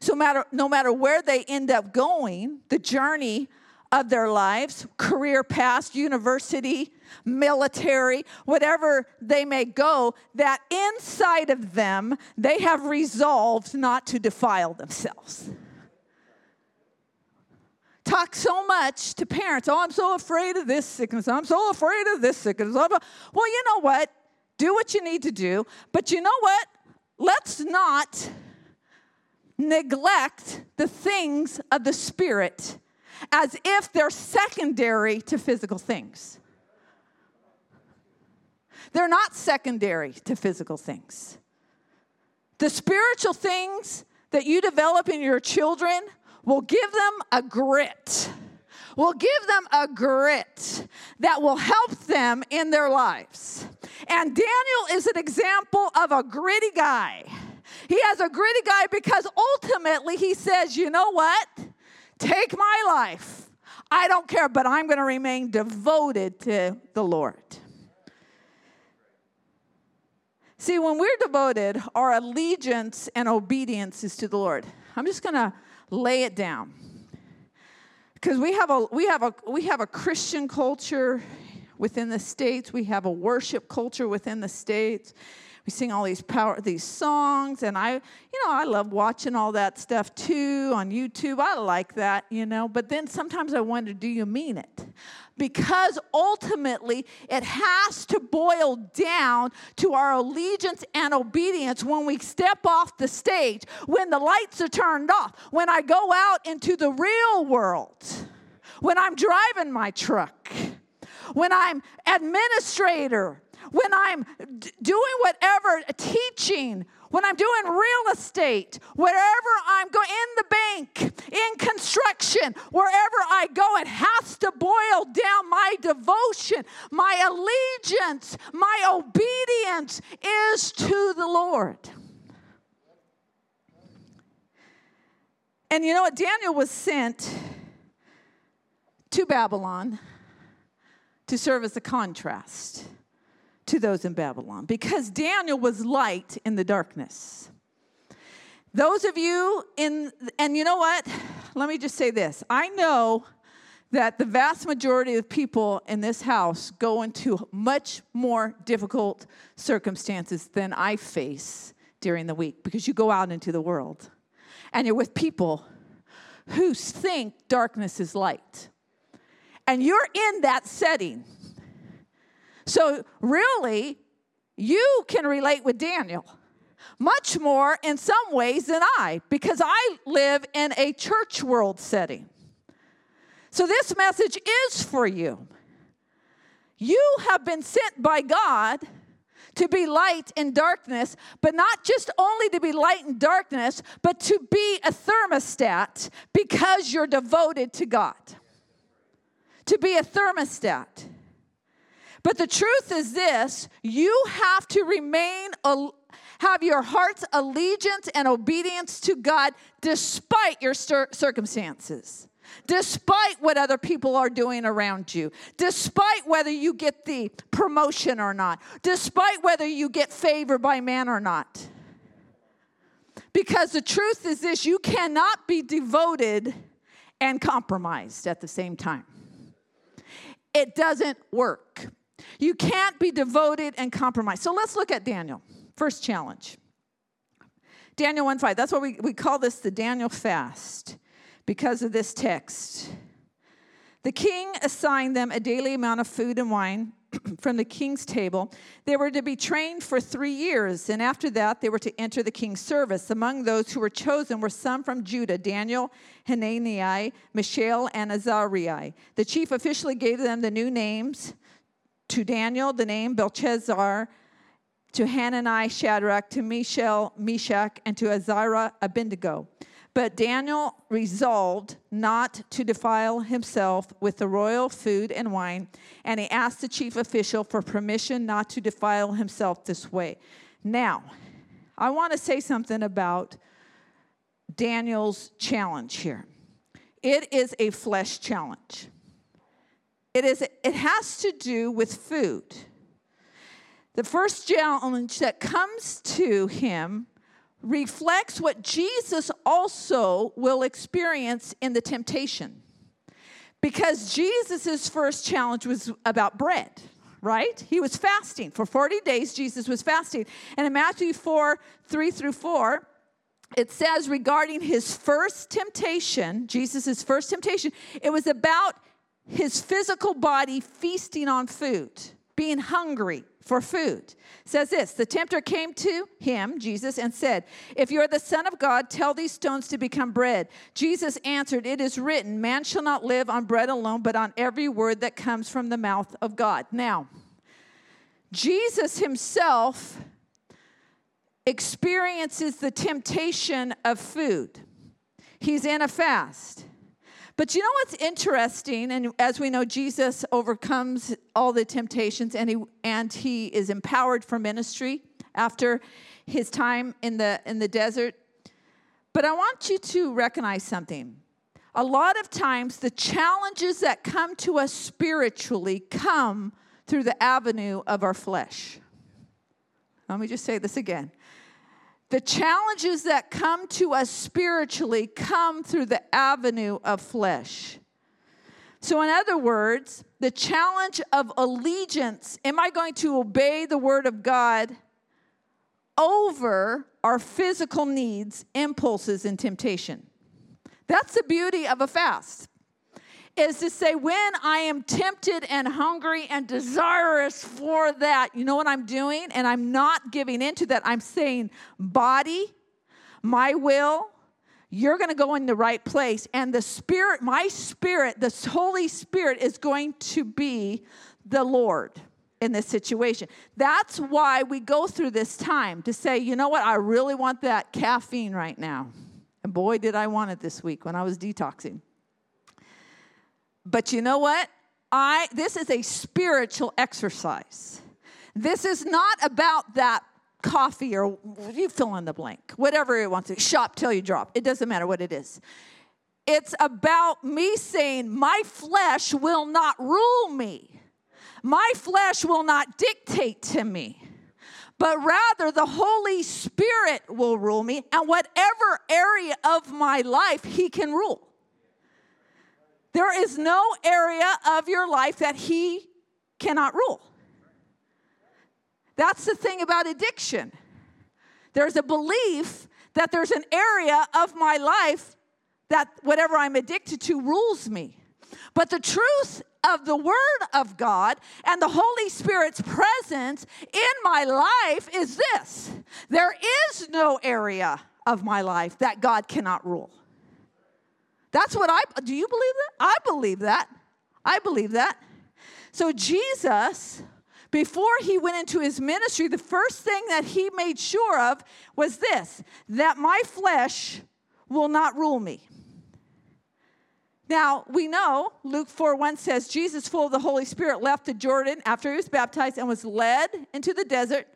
So matter, no matter where they end up going, the journey of their lives, career past, university, military, whatever they may go, that inside of them they have resolved not to defile themselves. Talk so much to parents. Oh, I'm so afraid of this sickness. I'm so afraid of this sickness. Well, you know what? Do what you need to do. But you know what? Let's not neglect the things of the Spirit as if they're secondary to physical things. They're not secondary to physical things. The spiritual things that you develop in your children will give them a grit, will give them a grit that will help them in their lives. And Daniel is an example of a gritty guy. He has a gritty guy because ultimately he says, you know what? Take my life. I don't care, but I'm going to remain devoted to the Lord. See, when we're devoted, our allegiance and obedience is to the Lord. I'm just going to lay it down. Because we have a we have a we have a Christian culture within the states. We have a worship culture within the states we sing all these power these songs and i you know i love watching all that stuff too on youtube. I like that you know but then sometimes i wonder do you mean it? Because ultimately it has to boil down to our allegiance and obedience when we step off the stage when the lights are turned off when i go out into the real world when i'm driving my truck when i'm administrator when I'm d- doing whatever, teaching, when I'm doing real estate, wherever I'm going, in the bank, in construction, wherever I go, it has to boil down my devotion, my allegiance, my obedience is to the Lord. And you know what? Daniel was sent to Babylon to serve as a contrast to those in Babylon because Daniel was light in the darkness. Those of you in, and you know what? Let me just say this. I know that the vast majority of people in this house go into much more difficult circumstances than I face during the week because you go out into the world and you're with people who think darkness is light. And you're in that setting so, really, you can relate with Daniel much more in some ways than I, because I live in a church world setting. So, this message is for you. You have been sent by God to be light in darkness, but not just only to be light in darkness, but to be a thermostat because you're devoted to God. To be a thermostat. But the truth is this you have to remain, have your heart's allegiance and obedience to God despite your circumstances. Despite what other people are doing around you, despite whether you get the promotion or not, despite whether you get favor by man or not. Because the truth is this you cannot be devoted and compromised at the same time. It doesn't work. You can't be devoted and compromised. So let's look at Daniel. First challenge. Daniel 1 5. That's why we, we call this the Daniel fast because of this text. The king assigned them a daily amount of food and wine from the king's table. They were to be trained for three years, and after that, they were to enter the king's service. Among those who were chosen were some from Judah Daniel, Hanani, Mishael, and Azariah. The chief officially gave them the new names to Daniel, the name Belshazzar, to Hanani, Shadrach, to Mishael, Meshach, and to Azariah, Abednego. But Daniel resolved not to defile himself with the royal food and wine, and he asked the chief official for permission not to defile himself this way. Now, I want to say something about Daniel's challenge here. It is a flesh challenge. It, is, it has to do with food. The first challenge that comes to him reflects what Jesus also will experience in the temptation. Because Jesus' first challenge was about bread, right? He was fasting. For 40 days, Jesus was fasting. And in Matthew 4 3 through 4, it says regarding his first temptation, Jesus' first temptation, it was about his physical body feasting on food, being hungry, for food. says this The tempter came to him, Jesus, and said, If you're the Son of God, tell these stones to become bread. Jesus answered, It is written, Man shall not live on bread alone, but on every word that comes from the mouth of God. Now, Jesus himself experiences the temptation of food. He's in a fast. But you know what's interesting? And as we know, Jesus overcomes all the temptations and he, and he is empowered for ministry after his time in the, in the desert. But I want you to recognize something. A lot of times, the challenges that come to us spiritually come through the avenue of our flesh. Let me just say this again. The challenges that come to us spiritually come through the avenue of flesh. So, in other words, the challenge of allegiance am I going to obey the word of God over our physical needs, impulses, and temptation? That's the beauty of a fast is to say, when I am tempted and hungry and desirous for that, you know what I'm doing? And I'm not giving into that. I'm saying, body, my will, you're going to go in the right place. And the Spirit, my Spirit, the Holy Spirit is going to be the Lord in this situation. That's why we go through this time to say, you know what? I really want that caffeine right now. And boy, did I want it this week when I was detoxing. But you know what? I this is a spiritual exercise. This is not about that coffee or you fill in the blank, whatever it wants to shop till you drop. It doesn't matter what it is. It's about me saying, My flesh will not rule me. My flesh will not dictate to me, but rather the Holy Spirit will rule me, and whatever area of my life He can rule. There is no area of your life that He cannot rule. That's the thing about addiction. There's a belief that there's an area of my life that whatever I'm addicted to rules me. But the truth of the Word of God and the Holy Spirit's presence in my life is this there is no area of my life that God cannot rule. That's what I do. You believe that? I believe that. I believe that. So, Jesus, before he went into his ministry, the first thing that he made sure of was this that my flesh will not rule me. Now, we know Luke 4 1 says, Jesus, full of the Holy Spirit, left the Jordan after he was baptized and was led into the desert,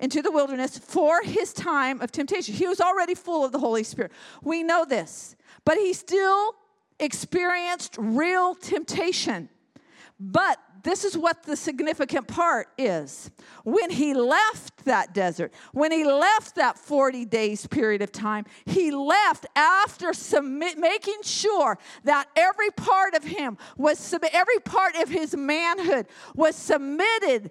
into the wilderness for his time of temptation. He was already full of the Holy Spirit. We know this but he still experienced real temptation. But this is what the significant part is. When he left that desert, when he left that 40 days period of time, he left after submit, making sure that every part of him was every part of his manhood was submitted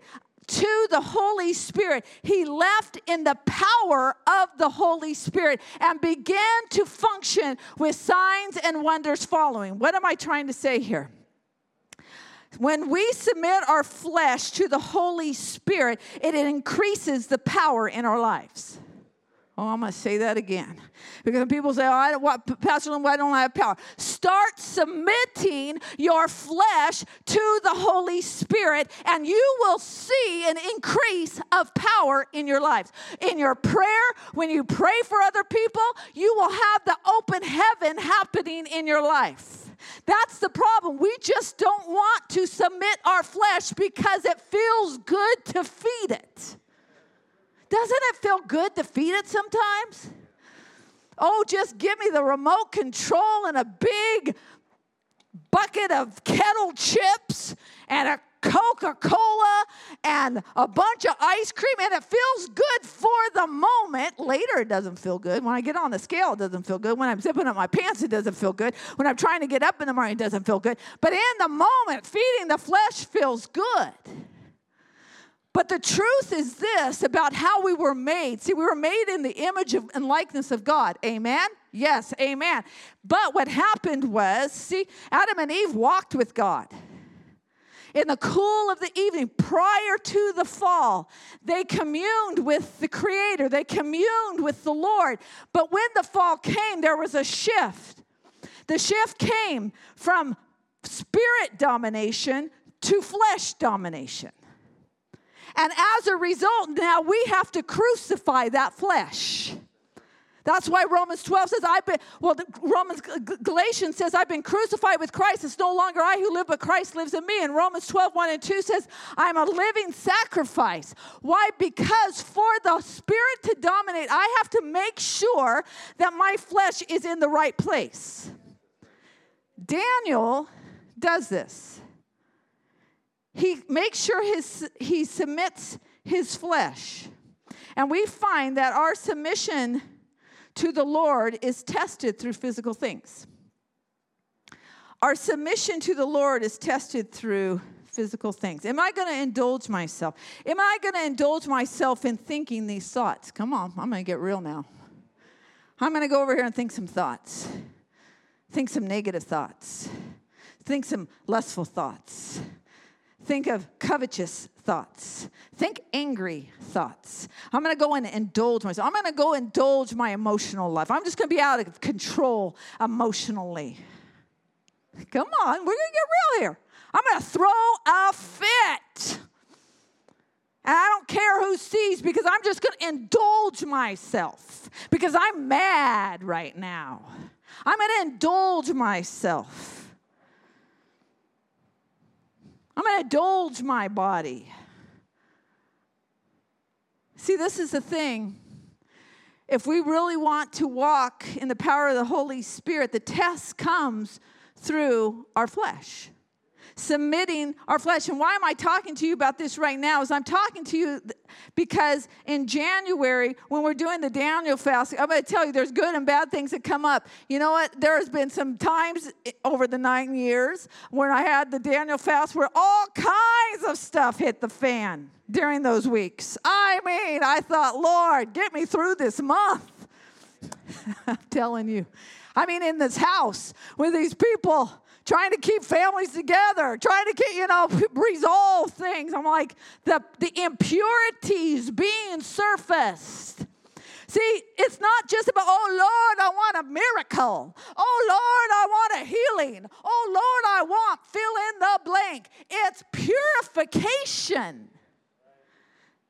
to the Holy Spirit. He left in the power of the Holy Spirit and began to function with signs and wonders following. What am I trying to say here? When we submit our flesh to the Holy Spirit, it increases the power in our lives. Oh, I'm going to say that again. Because people say, oh, I don't, what, Pastor Lynn, why don't I have power? Start submitting your flesh to the Holy Spirit, and you will see an increase of power in your lives. In your prayer, when you pray for other people, you will have the open heaven happening in your life. That's the problem. We just don't want to submit our flesh because it feels good to feed it. Doesn't it feel good to feed it sometimes? Oh, just give me the remote control and a big bucket of kettle chips and a Coca Cola and a bunch of ice cream, and it feels good for the moment. Later, it doesn't feel good. When I get on the scale, it doesn't feel good. When I'm zipping up my pants, it doesn't feel good. When I'm trying to get up in the morning, it doesn't feel good. But in the moment, feeding the flesh feels good. But the truth is this about how we were made. See, we were made in the image of, and likeness of God. Amen? Yes, amen. But what happened was, see, Adam and Eve walked with God. in the cool of the evening prior to the fall, they communed with the Creator, they communed with the Lord. But when the fall came, there was a shift. The shift came from spirit domination to flesh domination. And as a result, now we have to crucify that flesh. That's why Romans 12 says, I've been, well, Romans, Galatians says, I've been crucified with Christ. It's no longer I who live, but Christ lives in me. And Romans 12, 1 and 2 says, I'm a living sacrifice. Why? Because for the Spirit to dominate, I have to make sure that my flesh is in the right place. Daniel does this. He makes sure his, he submits his flesh. And we find that our submission to the Lord is tested through physical things. Our submission to the Lord is tested through physical things. Am I going to indulge myself? Am I going to indulge myself in thinking these thoughts? Come on, I'm going to get real now. I'm going to go over here and think some thoughts. Think some negative thoughts. Think some lustful thoughts. Think of covetous thoughts. Think angry thoughts. I'm going to go and indulge myself. I'm going to go indulge my emotional life. I'm just going to be out of control emotionally. Come on, we're going to get real here. I'm going to throw a fit. And I don't care who sees because I'm just going to indulge myself because I'm mad right now. I'm going to indulge myself. I'm going to indulge my body. See, this is the thing. If we really want to walk in the power of the Holy Spirit, the test comes through our flesh submitting our flesh. And why am I talking to you about this right now? Is I'm talking to you because in January, when we're doing the Daniel fast, I'm going to tell you there's good and bad things that come up. You know what? There has been some times over the nine years when I had the Daniel fast where all kinds of stuff hit the fan during those weeks. I mean, I thought, Lord, get me through this month. I'm telling you. I mean, in this house with these people trying to keep families together, trying to get, you know, resolve things. I'm like, the, the impurities being surfaced. See, it's not just about, oh Lord, I want a miracle. Oh Lord, I want a healing. Oh Lord, I want fill in the blank. It's purification.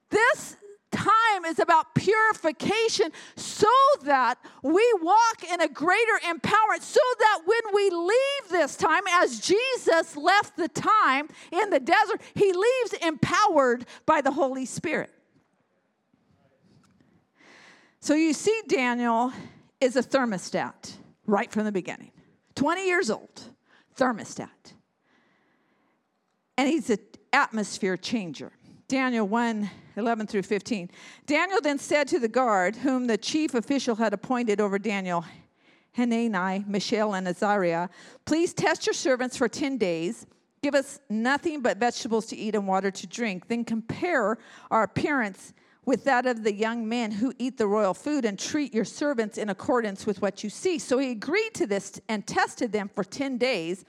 This time is about purification so that we walk in a greater empowerment, so that when we leave this time, as Jesus left the time in the desert, he leaves empowered by the Holy Spirit. So you see, Daniel is a thermostat right from the beginning. 20 years old, thermostat. And he's an atmosphere changer. Daniel 1 11 through 15. Daniel then said to the guard, whom the chief official had appointed over Daniel, Hanani, Mishael, and Azariah, please test your servants for 10 days. Give us nothing but vegetables to eat and water to drink. Then compare our appearance with that of the young men who eat the royal food and treat your servants in accordance with what you see. So he agreed to this and tested them for 10 days.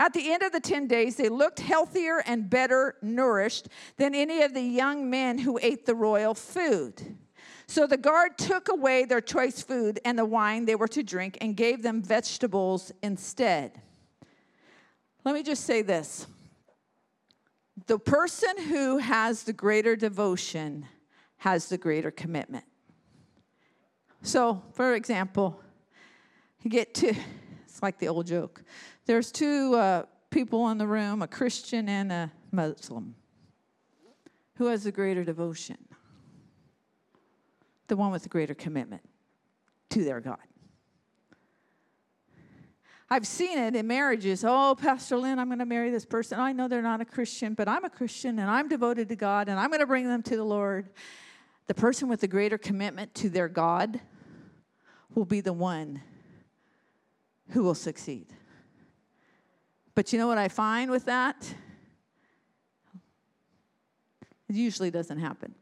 At the end of the 10 days, they looked healthier and better nourished than any of the young men who ate the royal food. So the guard took away their choice food and the wine they were to drink and gave them vegetables instead. Let me just say this the person who has the greater devotion has the greater commitment. So, for example, you get to, it's like the old joke there's two uh, people in the room, a Christian and a Muslim. Who has the greater devotion? The one with the greater commitment to their God. I've seen it in marriages. Oh, Pastor Lynn, I'm going to marry this person. I know they're not a Christian, but I'm a Christian and I'm devoted to God and I'm going to bring them to the Lord. The person with the greater commitment to their God will be the one who will succeed. But you know what I find with that? It usually doesn't happen.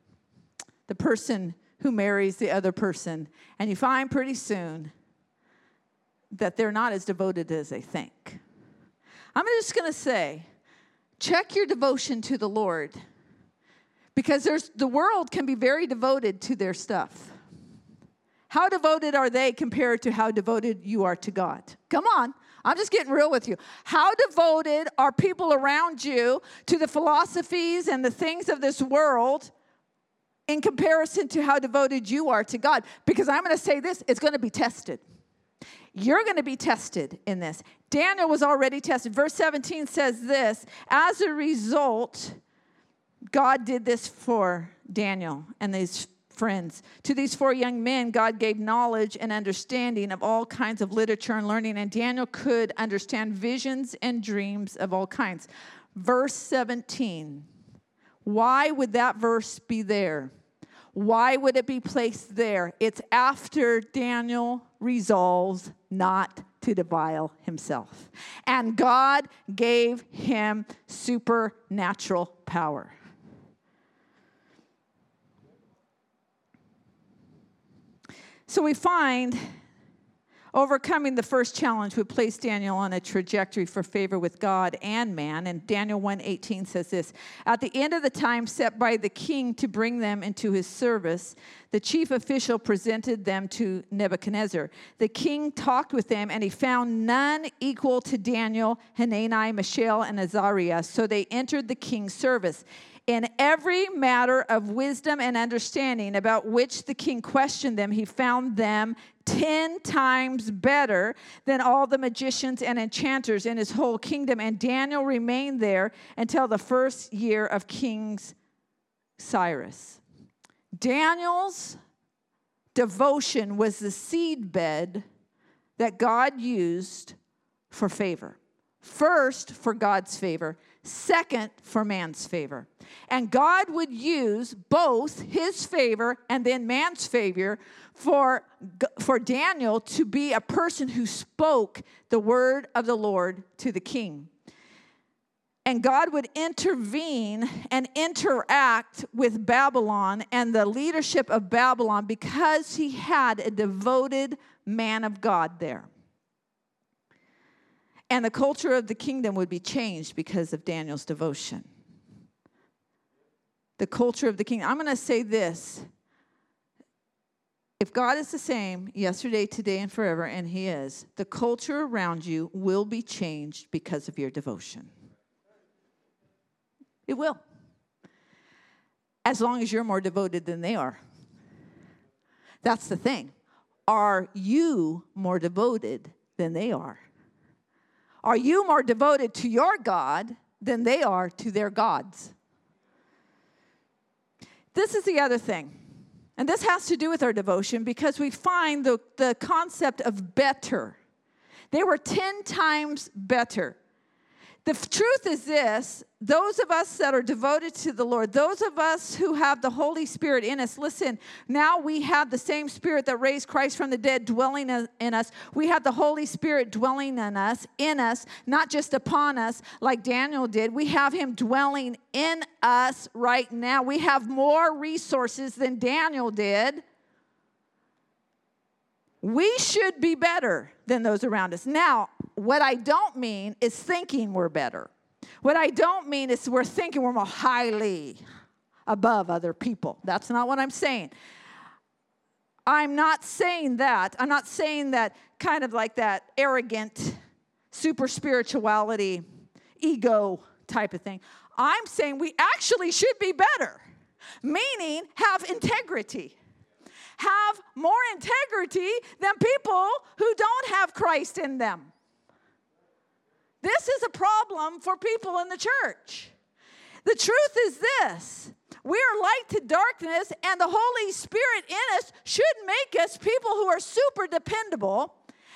The person who marries the other person, and you find pretty soon that they're not as devoted as they think. I'm just to say check your devotion to the Lord because there's the world can be very devoted to their stuff. How devoted are they compared to how devoted you are to God? Come on. I'm just getting real with you. How devoted are people around you to the philosophies and the things of this world in comparison to how devoted you are to God? Because I'm going to say this it's going to be tested. You're going to be tested in this. Daniel was already tested. Verse 17 says this As a result, God did this for Daniel and these friends. To these four young men, God gave knowledge and understanding of all kinds of literature and learning, and Daniel could understand visions and dreams of all kinds. Verse 17. Why would that verse be there? Why would it be placed there? It's after Daniel resolves not to defile himself. And God gave him supernatural power. So we find overcoming the first challenge would place Daniel on a trajectory for favor with God and man. And Daniel 1:18 says this, "At the end of the time set by the king to bring them into his service, the chief official presented them to Nebuchadnezzar. The king talked with them and he found none equal to Daniel, Hanani, Mishael, and Azariah. So they entered the king's service in every matter of wisdom and understanding about which the king questioned them, he found them 10 times better than all the magicians and enchanters in his whole kingdom. And Daniel remained there until the first year of King Cyrus. Daniel's devotion was the seedbed that God used for favor. First, for God's favor, second, for man's favor. And God would use both his favor and then man's favor for, for Daniel to be a person who spoke the word of the Lord to the king. And God would intervene and interact with Babylon and the leadership of Babylon because he had a devoted man of God there. And the culture of the kingdom would be changed because of Daniel's devotion. The culture of the kingdom. I'm going to say this. If God is the same yesterday, today, and forever, and He is, the culture around you will be changed because of your devotion. It will. As long as you're more devoted than they are. That's the thing. Are you more devoted than they are? Are you more devoted to your God than they are to their gods? This is the other thing. And this has to do with our devotion because we find the, the concept of better. They were 10 times better. The truth is this those of us that are devoted to the Lord, those of us who have the Holy Spirit in us, listen, now we have the same Spirit that raised Christ from the dead dwelling in us. We have the Holy Spirit dwelling in us, in us, not just upon us like Daniel did. We have Him dwelling in us right now. We have more resources than Daniel did. We should be better than those around us. Now, what I don't mean is thinking we're better. What I don't mean is we're thinking we're more highly above other people. That's not what I'm saying. I'm not saying that. I'm not saying that kind of like that arrogant, super spirituality, ego type of thing. I'm saying we actually should be better, meaning have integrity have more integrity than people who don't have Christ in them. This is a problem for people in the church. The truth is this we are light to darkness, and the Holy Spirit in us should make us people who are super dependable,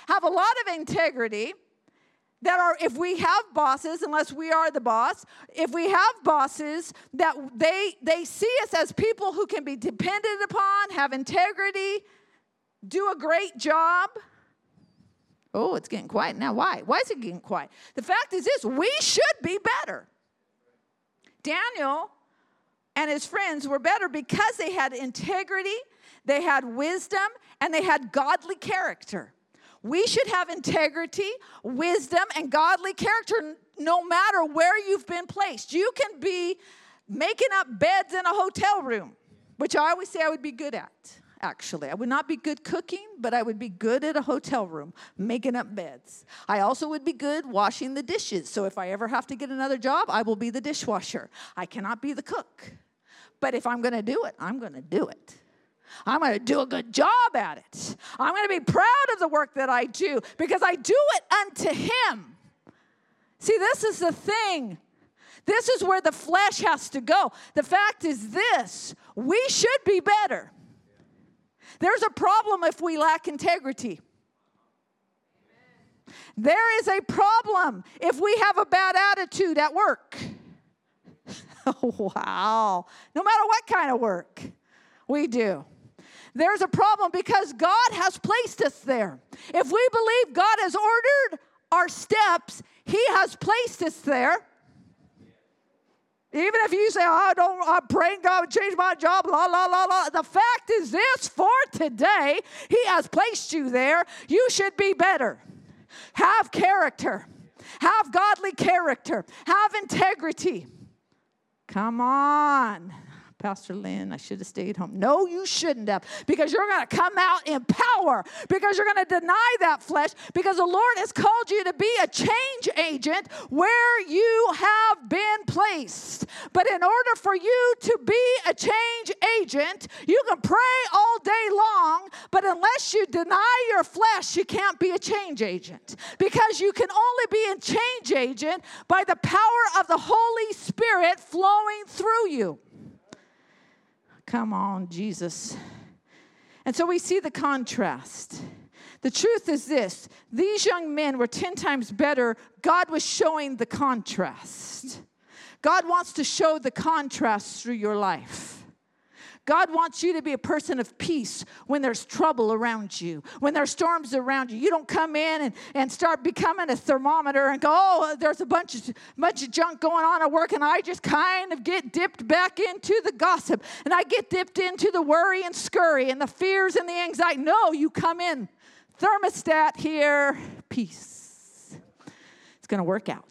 have a lot of integrity, that are if we have bosses unless we are the boss if we have bosses that they they see us as people who can be depended upon have integrity do a great job. Oh it's getting quiet now. Why? Why is it getting quiet? The fact is this we should be better. Daniel and his friends were better because they had integrity they had wisdom and they had godly character we should have integrity, wisdom, and godly character no matter where you've been placed. You can be making up beds in a hotel room, which I always say I would be good at. Actually, I would not be good cooking, but I would be good at a hotel room making up beds. I also would be good washing the dishes. So if I ever have to get another job, I will be the dishwasher. I cannot be the cook. But if I'm to do it, I'm to do it. I'm going to do a good job at it. I'm going to be proud of the work that I do because I do it unto Him. See, this is the thing. This is where the flesh has to go. The fact is this we should be better. There's a problem if we lack integrity. There is a problem if we have a bad attitude at work. wow. No matter what kind of work we do. There's a problem because God has placed us there. If we believe God has ordered our steps, He has placed us there. Even if you say, I don't, I'm praying God would change my job, la, la, la, la. The fact is this for today, He has placed you there. You should be better. Have character, have godly character, have integrity. Come on. Pastor Lynn, I should have stayed home. No, you shouldn't have, because you're going to come out in power, because you're going to deny that flesh, because the Lord has called you to be a change agent where you have been placed. But in order for you to be a change agent, you can pray all day long, but unless you deny your flesh, you can't be a change agent, because you can only be a change agent by the power of the Holy Spirit flowing through you. Come on, Jesus. And so we see the contrast. The truth is this these young men were 10 times better. God was showing the contrast. God wants to show the contrast through your life. God wants you to be a person of peace when there's trouble around you, when there's storms around you. You don't come in and, and start becoming a thermometer and go, oh, there's a bunch of, bunch of junk going on at work, and I just kind of get dipped back into the gossip, and I get dipped into the worry and scurry and the fears and the anxiety. No, you come in, thermostat here, peace. It's going to work out.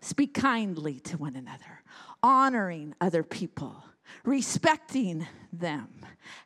Speak kindly to one another, honoring other people respecting them,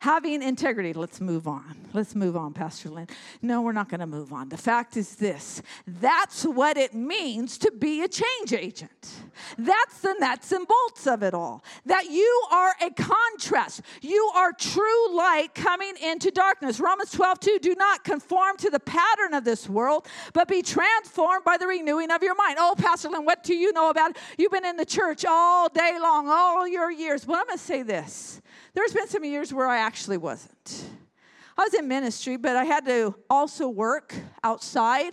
having integrity. Let's move on. Let's move on, Pastor Lynn. No, we're not going to move on. The fact is this that's what it means to be a change agent. That's the nuts and bolts of it all. That you are a contrast. You are true light coming into darkness. Romans 12, 2 do not conform to the pattern of this world, but be transformed by the renewing of your mind. Oh, Pastor Lynn, what do you know about it? You've been in the church all day long, all your years. But I'm going to say this there's been some years where I actually wasn't. I was in ministry, but I had to also work outside.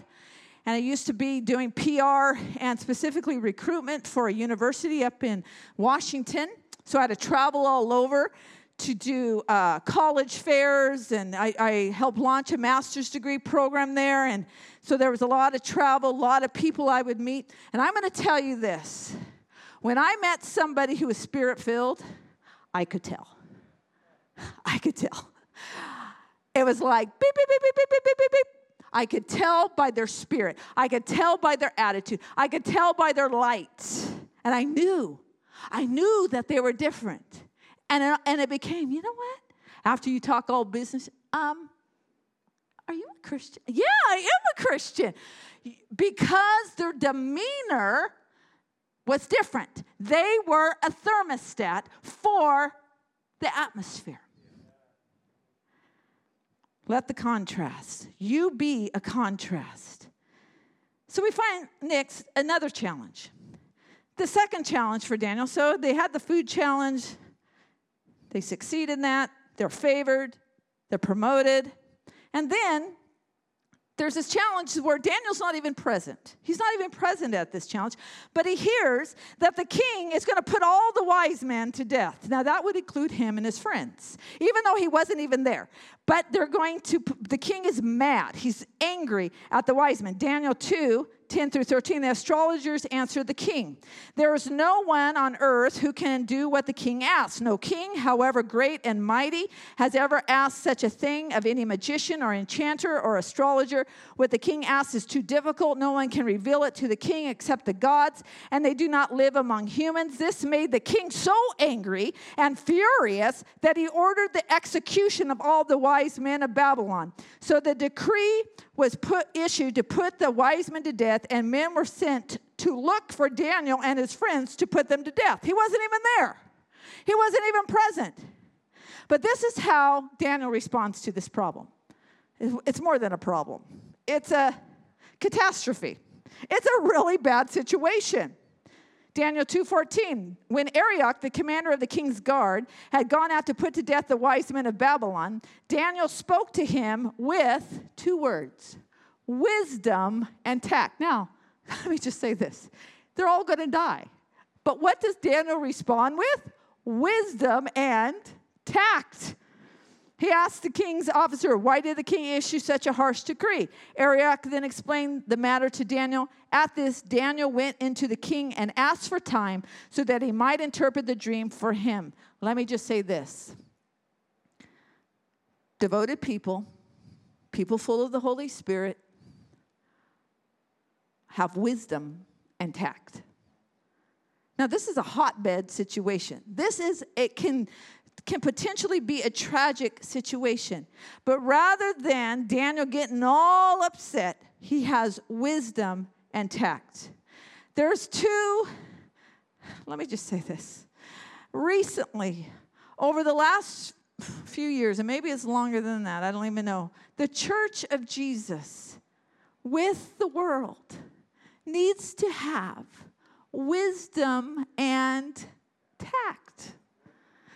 And I used to be doing PR and specifically recruitment for a university up in Washington. So I had to travel all over to do uh, college fairs, and I, I helped launch a master's degree program there. And so there was a lot of travel, a lot of people I would meet. And I'm going to tell you this when I met somebody who was spirit filled, I could tell. I could tell. It was like beep, beep, beep, beep, beep, beep, beep, beep, beep. I could tell by their spirit. I could tell by their attitude. I could tell by their light. And I knew, I knew that they were different. And it, and it became, you know what? After you talk all business, um, are you a Christian? Yeah, I am a Christian. Because their demeanor was different. They were a thermostat for the atmosphere. Let the contrast. You be a contrast. So we find next another challenge. The second challenge for Daniel. So they had the food challenge, they succeed in that, they're favored, they're promoted. And then there's this challenge where Daniel's not even present. He's not even present at this challenge, but he hears that the king is going to put all the wise men to death. Now, that would include him and his friends, even though he wasn't even there. But they're going to, the king is mad. He's angry at the wise men. Daniel 2 10 through 13, the astrologers answered the king There is no one on earth who can do what the king asks. No king, however great and mighty, has ever asked such a thing of any magician or enchanter or astrologer. What the king asks is too difficult. No one can reveal it to the king except the gods, and they do not live among humans. This made the king so angry and furious that he ordered the execution of all the wise men of Babylon. So the decree was put issued to put the wise men to death, and men were sent to look for Daniel and his friends to put them to death. He wasn't even there. He wasn't even present. But this is how Daniel responds to this problem. It's more than a problem. It's a catastrophe. It's a really bad situation. Daniel 2:14 When Arioch the commander of the king's guard had gone out to put to death the wise men of Babylon Daniel spoke to him with two words wisdom and tact. Now let me just say this. They're all going to die. But what does Daniel respond with? Wisdom and tact he asked the king's officer, Why did the king issue such a harsh decree? Arioch then explained the matter to Daniel. At this, Daniel went into the king and asked for time so that he might interpret the dream for him. Let me just say this devoted people, people full of the Holy Spirit, have wisdom and tact. Now, this is a hotbed situation. This is, it can can potentially be a tragic situation. But rather than Daniel getting all upset, he has wisdom and tact. There's two, let me just say this. Recently, over the last few years, and maybe it's longer than that, I don't even know, the church of Jesus with the world needs to have wisdom and tact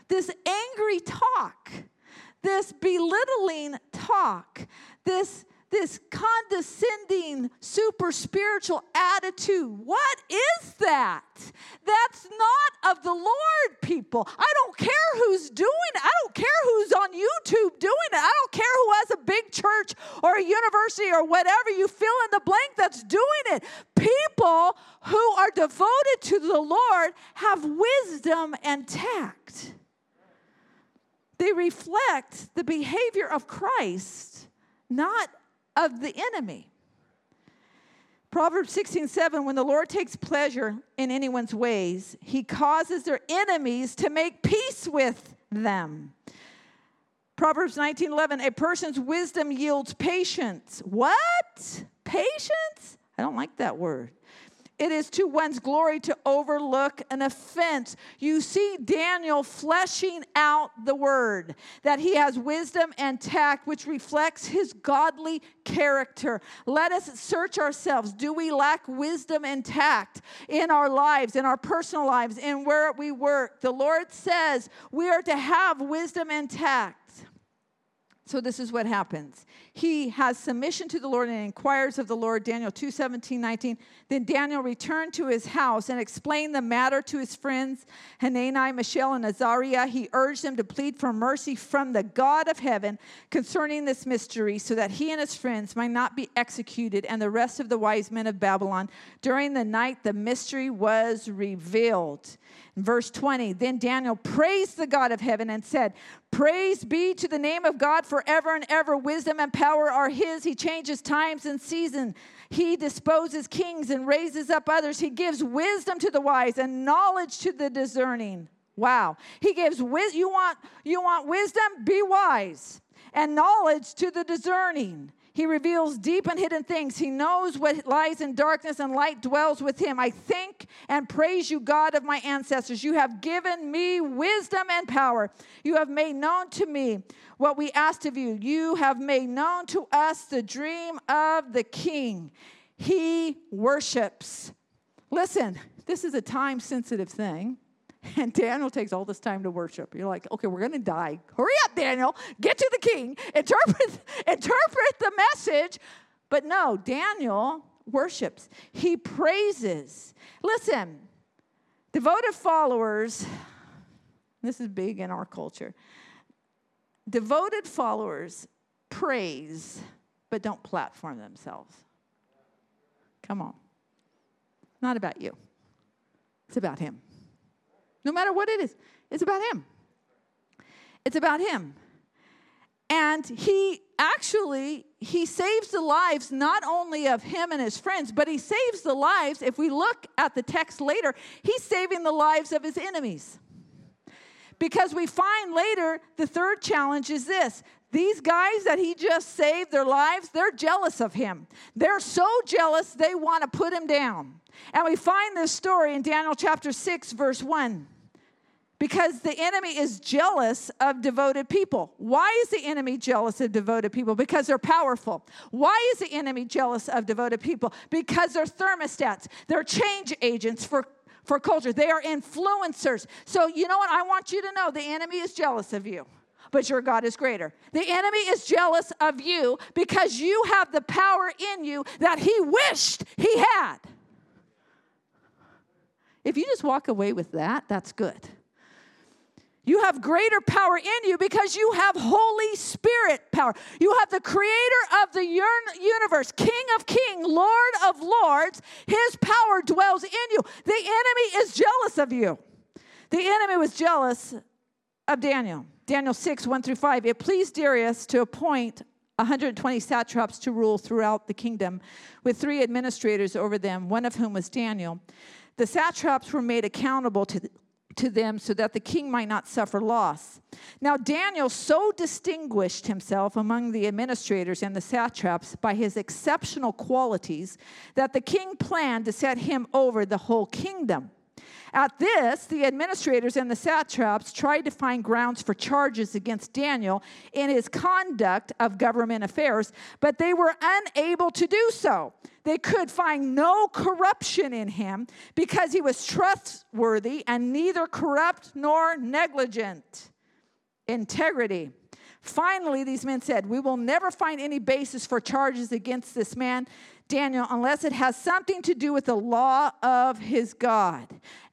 this angry talk, this belittling talk, this this condescending, super spiritual attitude. What is that? That's not of the Lord, people. I don't care who's doing it. I don't care who's on YouTube doing it. I don't care who has a big church or a university or whatever you fill in the blank that's doing it. People who are devoted to the Lord have wisdom and tact. They reflect the behavior of Christ, not of the enemy. Proverbs 16, 7, when the Lord takes pleasure in anyone's ways, he causes their enemies to make peace with them. Proverbs 19, 11, a person's wisdom yields patience. What? Patience? I don't like that word. It is to one's glory to overlook an offense. You see Daniel fleshing out the word, that he has wisdom and tact, which reflects his godly character. Let us search ourselves. Do we lack wisdom and tact in our lives, in our personal lives, in where we work? The Lord says we are to have wisdom and tact. So this is what happens. He has submission to the Lord and inquires of the Lord, Daniel 2 17, 19. Then Daniel returned to his house and explained the matter to his friends, Hanani, Mishael, and Azariah. He urged them to plead for mercy from the God of heaven concerning this mystery, so that he and his friends might not be executed, and the rest of the wise men of Babylon. During the night, the mystery was revealed. Verse 20 Then Daniel praised the God of heaven and said, Praise be to the name of God forever and ever. Wisdom and power are his. He changes times and seasons. He disposes kings and raises up others. He gives wisdom to the wise and knowledge to the discerning. Wow. He gives wisdom. You want, you want wisdom? Be wise. And knowledge to the discerning. He reveals deep and hidden things. He knows what lies in darkness, and light dwells with him. I thank and praise you, God of my ancestors. You have given me wisdom and power. You have made known to me what we asked of you. You have made known to us the dream of the king. He worships. Listen, this is a time sensitive thing. And Daniel takes all this time to worship. You're like, okay, we're going to die. Hurry up, Daniel. Get to the king. Interpret, interpret the message. But no, Daniel worships. He praises. Listen, devoted followers, this is big in our culture. Devoted followers praise, but don't platform themselves. Come on. not about you. It's about him. No matter what it is, it's about him. It's about him. And he actually he saves the lives not only of him and his friends, but he saves the lives if we look at the text later, he's saving the lives of his enemies. Because we find later the third challenge is this these guys that he just saved their lives, they're jealous of him. They're so jealous they want to put him down. And we find this story in Daniel chapter 6, verse 1. Because the enemy is jealous of devoted people. Why is the enemy jealous of devoted people? Because they're powerful. Why is the enemy jealous of devoted people? Because they're thermostats, they're change agents for for culture. They are influencers. So, you know what? I want you to know the enemy is jealous of you, but your God is greater. The enemy is jealous of you because you have the power in you that he wished he had. If you just walk away with that, that's good. You have greater power in you because you have Holy Spirit power. You have the creator of the universe, King of kings, Lord of lords. His power dwells in you. The enemy is jealous of you. The enemy was jealous of Daniel. Daniel 6, 1 through 5. It pleased Darius to appoint 120 satraps to rule throughout the kingdom, with three administrators over them, one of whom was Daniel. The satraps were made accountable to to them so that the king might not suffer loss. Now, Daniel so distinguished himself among the administrators and the satraps by his exceptional qualities that the king planned to set him over the whole kingdom. At this, the administrators and the satraps tried to find grounds for charges against Daniel in his conduct of government affairs, but they were unable to do so. They could find no corruption in him because he was trustworthy and neither corrupt nor negligent. Integrity. Finally, these men said, We will never find any basis for charges against this man Daniel unless it has something to do with the law of his God.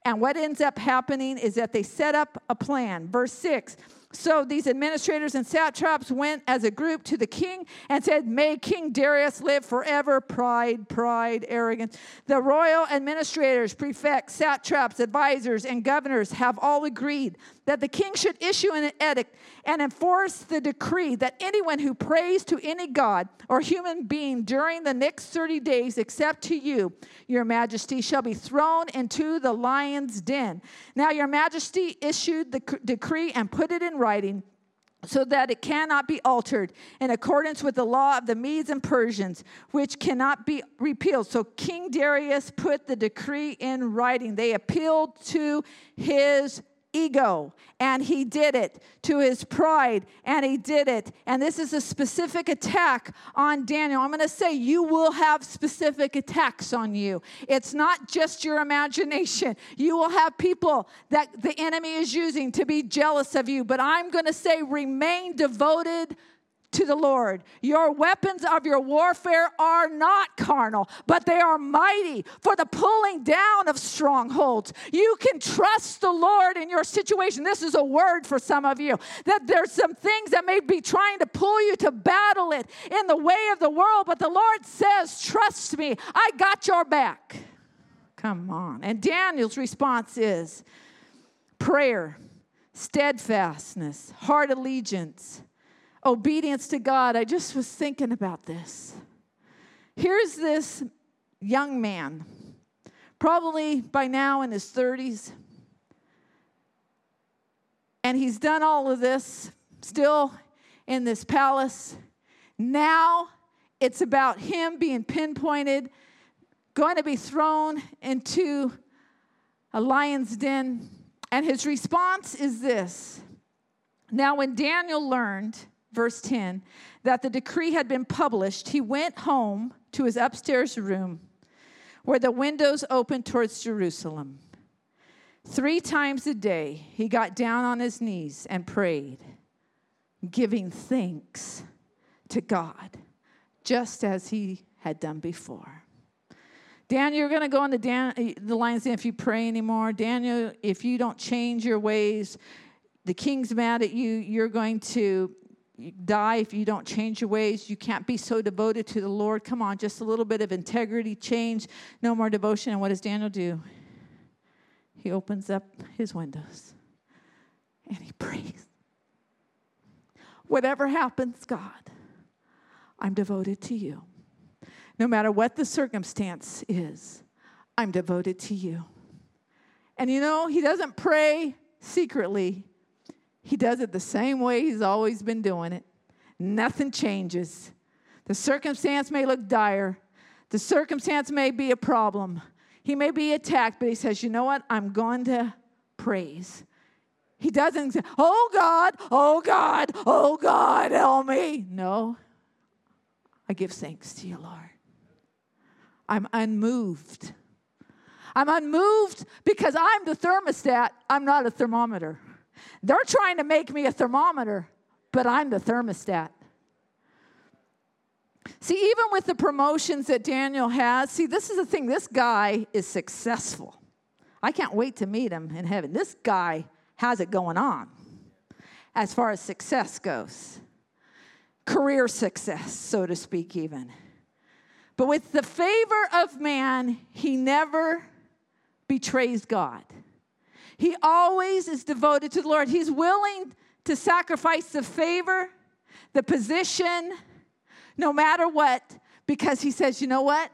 And what ends up happening is that they set up a plan. Verse 6 so these administrators and satraps went as a group to the king and said, May King Darius live forever. Pride, pride, arrogance. The royal administrators, prefects, satraps, advisors, and governors have all agreed that the king should issue an edict and enforce the decree that anyone who prays to any god or human being during the next 30 days, except to you, your majesty, shall be thrown into the lion's den. Now, your majesty issued the decree and put it in writing so that it cannot be altered in accordance with the law of the Medes and Persians, which cannot be repealed. So King Darius put the decree in writing. They appealed to his ego and he did it to his pride and he did it. And this is a specific attack on daniel. I'm going to say you will have specific attacks on you. It's not just your imagination. You will have people that the enemy is using to be jealous of you. But i'm going to say remain devoted to the Lord. Your weapons of your warfare are not carnal, but they are mighty for the pulling down of strongholds. You can trust the Lord in your situation. This is a word for some of you that there's some things that may be trying to pull you to battle it in the way of the world, but the Lord says, Trust me, I got your back. Come on. And Daniel's response is prayer, steadfastness, heart allegiance obedience to God, I just was thinking about this. Here's this young man, probably by now in his 30s, and he's done all of this still in this palace. Now it's about him being pinpointed, going to be thrown into a lion's den. And his response is this Now, when Daniel learned verse 10, that the decree had been published, he went home to his upstairs room where the windows opened towards Jerusalem. Three times a day, he got down on his knees and prayed, giving thanks to God, just as he had done before. Daniel, you're going to go into Dan, eh, the lion's den if you pray anymore. Daniel, if you don't change your ways, the king's mad at you. You're going to die if you don't change your ways. You can't be so devoted to the Lord. Come on, just a little bit of integrity, change, no more devotion. And what does Daniel do? He opens up his windows and he prays. Whatever happens, God, I'm devoted to you. No matter what the circumstance is, I'm devoted to you. And you know, he doesn't pray secretly, he does it the same way he's always been doing it. Nothing changes. The circumstance may look dire, the circumstance may be a problem. He may be attacked, but he says, You know what? I'm going to praise. He doesn't say, Oh God, oh God, oh God, help me. No, I give thanks to you, Lord. I'm unmoved. I'm unmoved because I'm the thermostat, I'm not a thermometer. They're trying to make me a thermometer, but I'm the thermostat. See, even with the promotions that Daniel has, see, this is the thing this guy is successful. I can't wait to meet him in heaven. This guy has it going on as far as success goes, career success, so to speak, even. But with the favor of man, he never betrays God. He always is devoted to the Lord. He's willing to sacrifice the favor, the position, no matter what, because he says, you know what?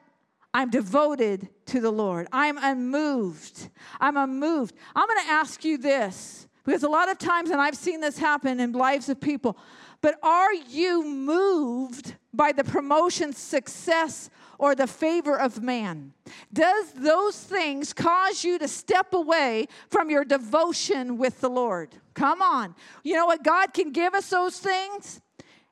I'm devoted to the Lord. I'm unmoved. I'm unmoved. I'm going to ask you this because a lot of times, and I've seen this happen in lives of people, but are you moved by the promotion, success, or the favor of man? Does those things cause you to step away from your devotion with the Lord? Come on. You know what? God can give us those things.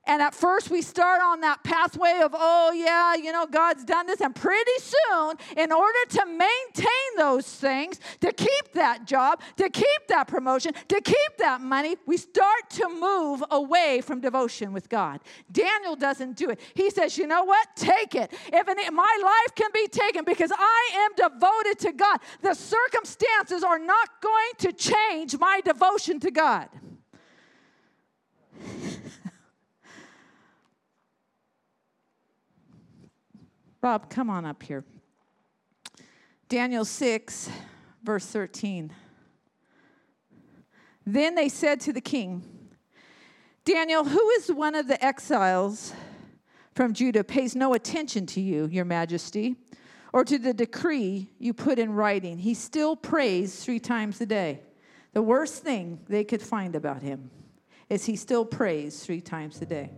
And at first, we start on that pathway of, oh, yeah, you know, God's done this. And pretty soon, in order to maintain those things, to keep that job, to keep that promotion, to keep that money, we start to move away from devotion with God. Daniel doesn't do it. He says, you know what? Take it. If my life can be taken because I am devoted to God, the circumstances are not going to change my devotion to God. Bob, come on up here. Daniel 6, verse 13. Then they said to the king, Daniel, who is one of the exiles from Judah, pays no attention to you, your majesty, or to the decree you put in writing. He still prays three times a day. The worst thing they could find about him is he still prays three times a day.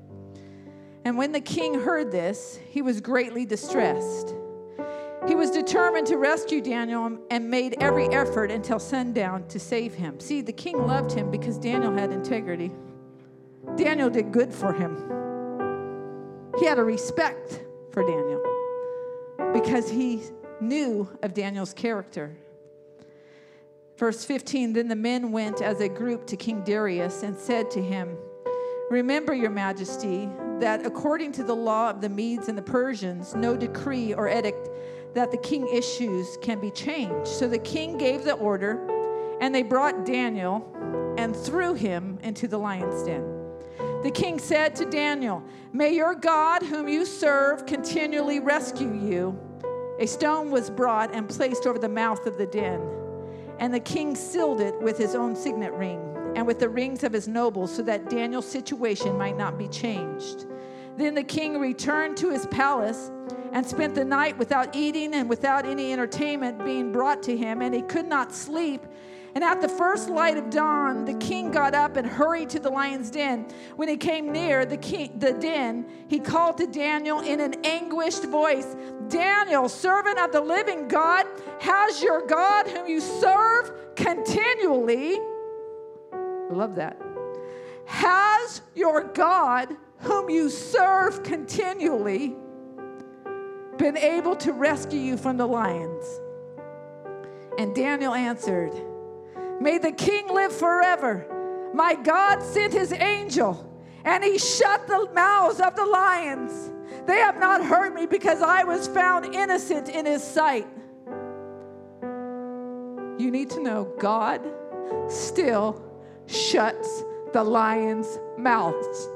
And when the king heard this, he was greatly distressed. He was determined to rescue Daniel and made every effort until sundown to save him. See, the king loved him because Daniel had integrity. Daniel did good for him. He had a respect for Daniel because he knew of Daniel's character. Verse 15 Then the men went as a group to King Darius and said to him, Remember, Your Majesty, that according to the law of the Medes and the Persians, no decree or edict that the king issues can be changed. So the king gave the order, and they brought Daniel and threw him into the lion's den. The king said to Daniel, May your God, whom you serve, continually rescue you. A stone was brought and placed over the mouth of the den, and the king sealed it with his own signet ring and with the rings of his nobles, so that Daniel's situation might not be changed. Then the king returned to his palace and spent the night without eating and without any entertainment being brought to him, and he could not sleep. And at the first light of dawn, the king got up and hurried to the lion's den. When he came near the, king, the den, he called to Daniel in an anguished voice Daniel, servant of the living God, has your God, whom you serve continually, I love that, has your God whom you serve continually, been able to rescue you from the lions? And Daniel answered, May the king live forever. My God sent his angel, and he shut the mouths of the lions. They have not hurt me because I was found innocent in his sight. You need to know God still shuts the lions' mouths.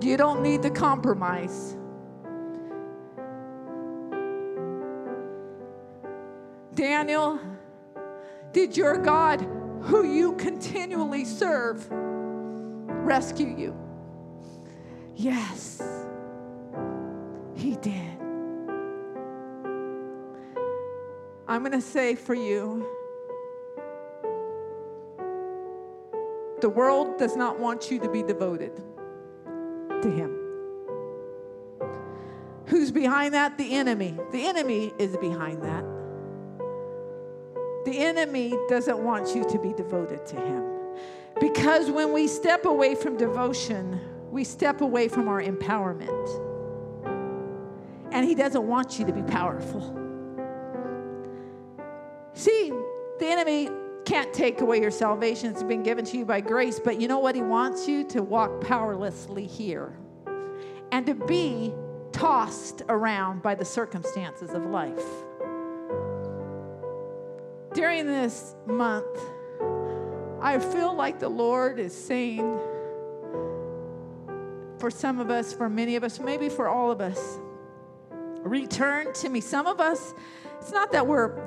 You don't need to compromise. Daniel, did your God, who you continually serve, rescue you? Yes, he did. I'm going to say for you the world does not want you to be devoted to him. Who's behind that? The enemy. The enemy is behind that. The enemy doesn't want you to be devoted to him. Because when we step away from devotion, we step away from our empowerment. And he doesn't want you to be powerful. See, the enemy can't take away your salvation. It's been given to you by grace. But you know what? He wants you to walk powerlessly here and to be tossed around by the circumstances of life. During this month, I feel like the Lord is saying, for some of us, for many of us, maybe for all of us, return to me. Some of us, it's not that we're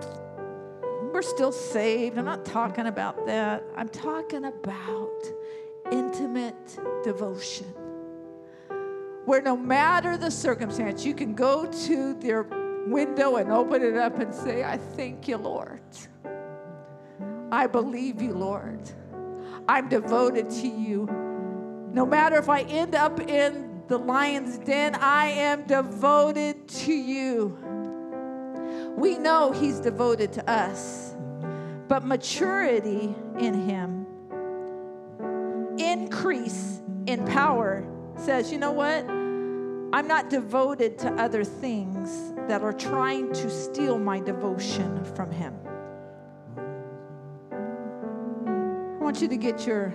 we're still saved. I'm not talking about that. I'm talking about intimate devotion. Where no matter the circumstance, you can go to their window and open it up and say, I thank you, Lord. I believe you, Lord. I'm devoted to you. No matter if I end up in the lion's den, I am devoted to you. We know He's devoted to us, but maturity in Him, increase in power says, you know what? I'm not devoted to other things that are trying to steal my devotion from Him. I want you to get your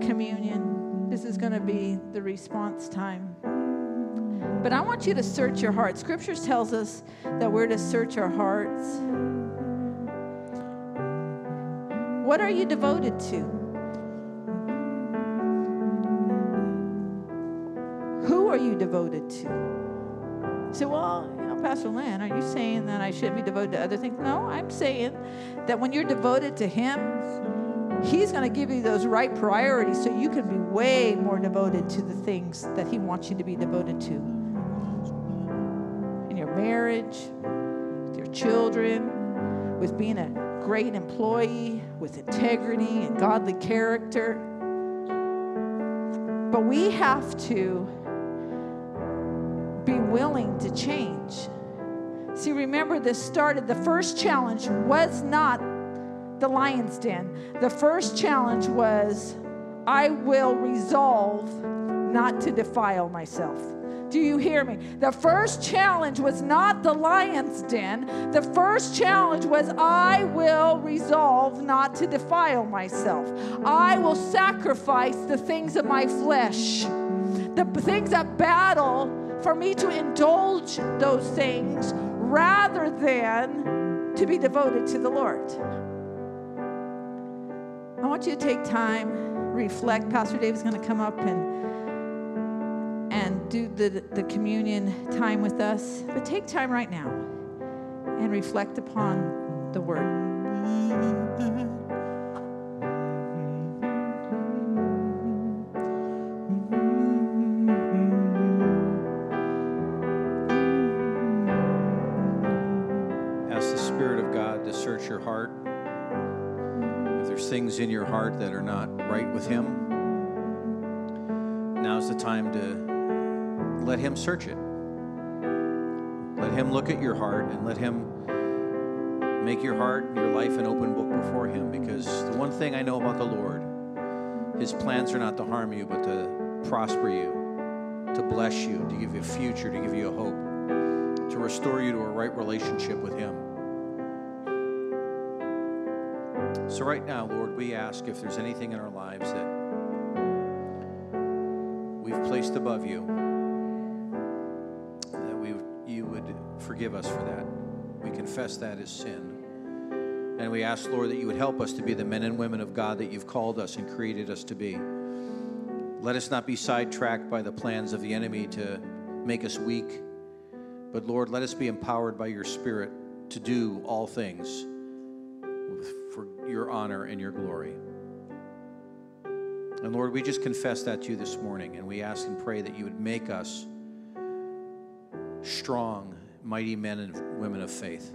communion. This is going to be the response time. But I want you to search your heart. Scriptures tells us that we're to search our hearts. What are you devoted to? Who are you devoted to? So, well, you know, Pastor Lynn, are you saying that I shouldn't be devoted to other things? No, I'm saying that when you're devoted to Him, He's going to give you those right priorities so you can be way more devoted to the things that He wants you to be devoted to. In your marriage, with your children, with being a great employee, with integrity and godly character. But we have to be willing to change. See, remember, this started, the first challenge was not the lion's den. The first challenge was I will resolve not to defile myself. Do you hear me? The first challenge was not the lion's den. The first challenge was I will resolve not to defile myself. I will sacrifice the things of my flesh, the things that battle for me to indulge those things rather than to be devoted to the Lord. I want you to take time, reflect. Pastor Dave is going to come up and and do the, the communion time with us. But take time right now and reflect upon the word. Things in your heart that are not right with Him, now's the time to let Him search it. Let Him look at your heart and let Him make your heart, and your life, an open book before Him. Because the one thing I know about the Lord, His plans are not to harm you, but to prosper you, to bless you, to give you a future, to give you a hope to restore you to a right relationship with Him. So, right now, Lord, we ask if there's anything in our lives that we've placed above you, that we, you would forgive us for that. We confess that as sin. And we ask, Lord, that you would help us to be the men and women of God that you've called us and created us to be. Let us not be sidetracked by the plans of the enemy to make us weak. But Lord, let us be empowered by your Spirit to do all things for your honor and your glory. And Lord, we just confess that to you this morning, and we ask and pray that you would make us strong, mighty men and women of faith.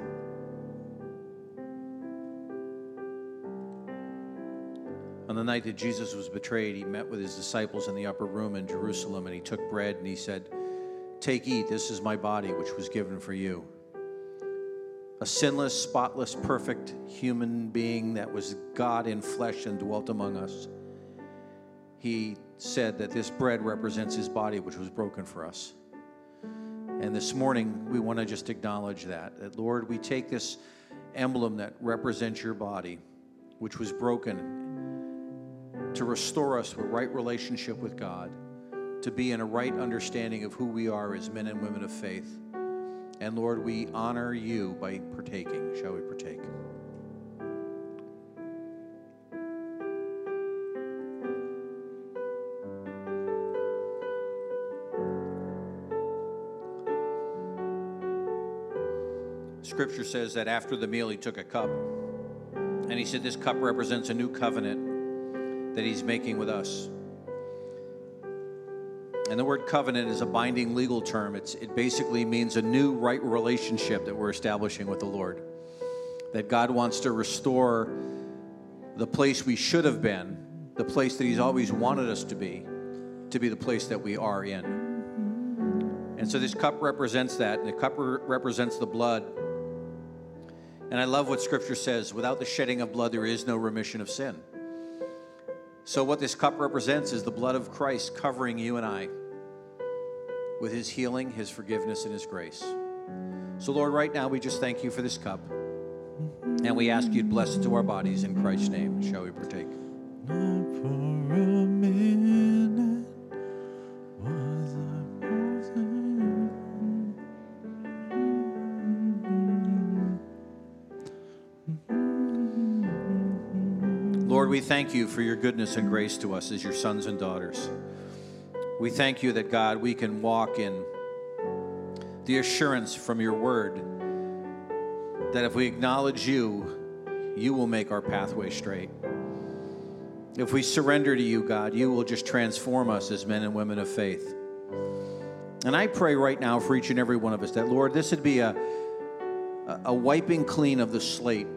On the night that Jesus was betrayed, he met with his disciples in the upper room in Jerusalem, and he took bread and he said, Take, eat, this is my body, which was given for you. A sinless, spotless, perfect human being that was God in flesh and dwelt among us. He said that this bread represents his body, which was broken for us. And this morning, we want to just acknowledge that. That, Lord, we take this emblem that represents your body, which was broken to restore us to a right relationship with God, to be in a right understanding of who we are as men and women of faith. And Lord, we honor you by partaking. Shall we partake? Scripture says that after the meal, he took a cup and he said, This cup represents a new covenant that He's making with us. And the word covenant is a binding legal term. It's, it basically means a new right relationship that we're establishing with the Lord. That God wants to restore the place we should have been, the place that He's always wanted us to be, to be the place that we are in. And so this cup represents that, and the cup re- represents the blood. And I love what Scripture says without the shedding of blood, there is no remission of sin. So, what this cup represents is the blood of Christ covering you and I with his healing, his forgiveness, and his grace. So, Lord, right now we just thank you for this cup. And we ask you to bless it to our bodies in Christ's name. Shall we partake? We thank you for your goodness and grace to us as your sons and daughters. We thank you that, God, we can walk in the assurance from your word that if we acknowledge you, you will make our pathway straight. If we surrender to you, God, you will just transform us as men and women of faith. And I pray right now for each and every one of us that, Lord, this would be a, a wiping clean of the slate,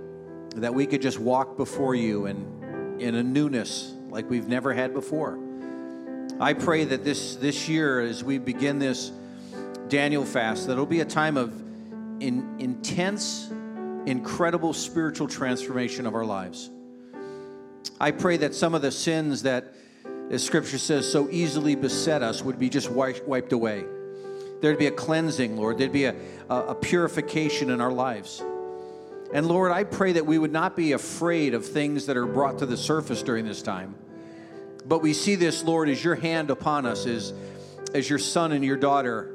that we could just walk before you and in a newness like we've never had before. I pray that this, this year, as we begin this Daniel fast, that it'll be a time of in, intense, incredible spiritual transformation of our lives. I pray that some of the sins that, as Scripture says, so easily beset us would be just wiped away. There'd be a cleansing, Lord. There'd be a, a, a purification in our lives. And Lord, I pray that we would not be afraid of things that are brought to the surface during this time. But we see this, Lord, as your hand upon us, as, as your son and your daughter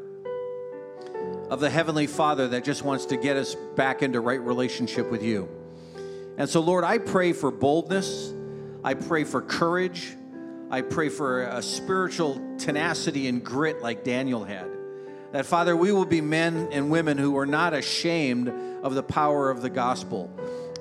of the Heavenly Father that just wants to get us back into right relationship with you. And so, Lord, I pray for boldness. I pray for courage. I pray for a spiritual tenacity and grit like Daniel had. That, Father, we will be men and women who are not ashamed of the power of the gospel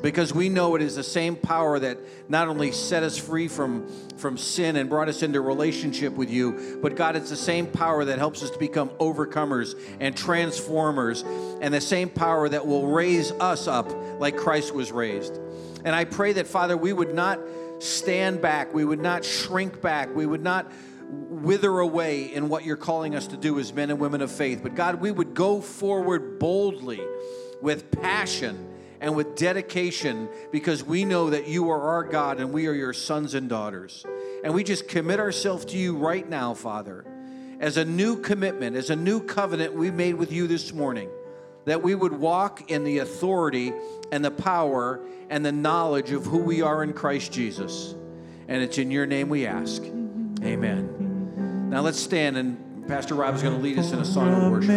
because we know it is the same power that not only set us free from, from sin and brought us into relationship with you, but God, it's the same power that helps us to become overcomers and transformers, and the same power that will raise us up like Christ was raised. And I pray that, Father, we would not stand back, we would not shrink back, we would not wither away in what you're calling us to do as men and women of faith, but God, we would go forward boldly with passion and with dedication because we know that you are our God and we are your sons and daughters. And we just commit ourselves to you right now, Father, as a new commitment, as a new covenant we made with you this morning, that we would walk in the authority and the power and the knowledge of who we are in Christ Jesus. And it's in your name we ask. Amen. Now let's stand and Pastor Rob is going to lead us in a song of worship.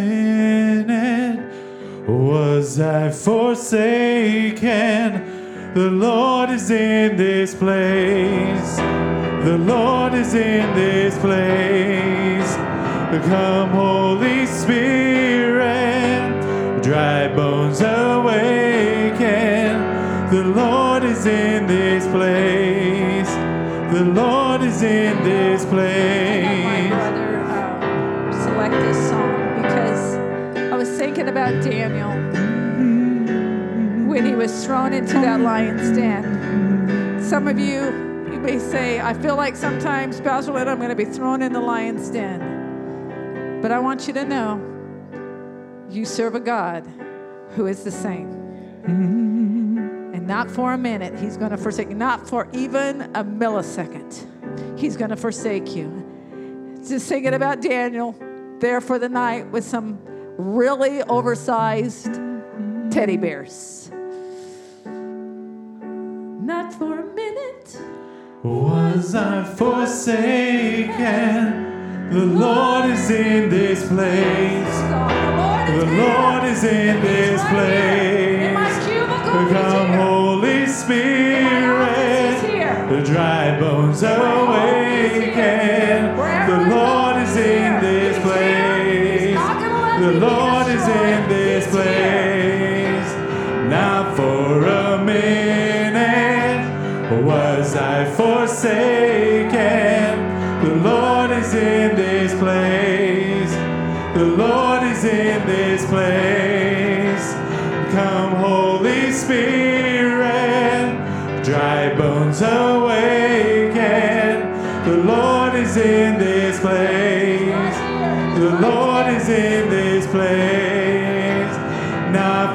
Was I forsaken? The Lord is in this place. The Lord is in this place. Come, Holy Spirit, dry bones awaken. The Lord is in this place. The Lord is in this my place. brother um, select this song because I was thinking about Daniel when he was thrown into that lion's den. Some of you, you may say, I feel like sometimes, Lynn, I'm going to be thrown in the lion's den. But I want you to know you serve a God who is the same. And not for a minute, he's going to forsake you. Not for even a millisecond, he's going to forsake you just thinking about Daniel there for the night with some really oversized teddy bears. Not for a minute. Was I forsaken? The Lord is in this place. The Lord is in this place. Come. Holy Spirit. The dry bones awaken. The Lord is in this place. The Lord is in this place. Not for a minute was I forsaken. The Lord is in this place. The Lord is in this place. Come, Holy Spirit, dry bones awaken.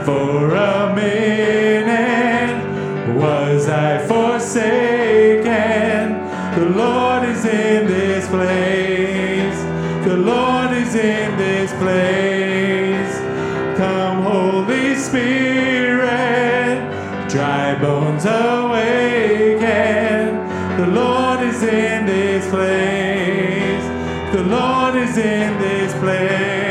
For a minute was I forsaken. The Lord is in this place. The Lord is in this place. Come, Holy Spirit, dry bones awaken. The Lord is in this place. The Lord is in this place.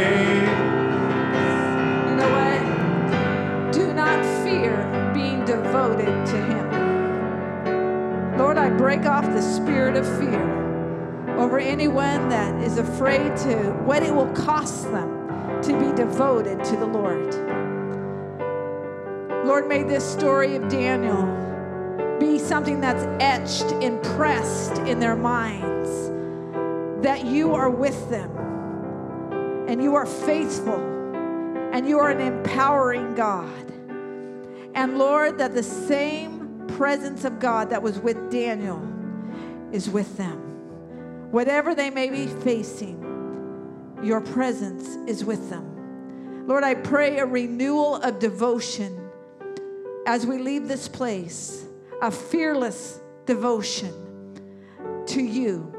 Break off the spirit of fear over anyone that is afraid to what it will cost them to be devoted to the Lord. Lord, may this story of Daniel be something that's etched, impressed in their minds that you are with them and you are faithful and you are an empowering God. And Lord, that the same presence of God that was with Daniel is with them. Whatever they may be facing, your presence is with them. Lord, I pray a renewal of devotion as we leave this place, a fearless devotion to you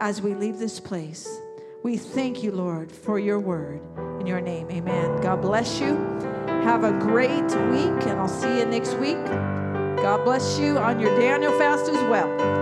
as we leave this place. We thank you, Lord, for your word. In your name, amen. God bless you. Have a great week, and I'll see you next week. God bless you on your Daniel fast as well.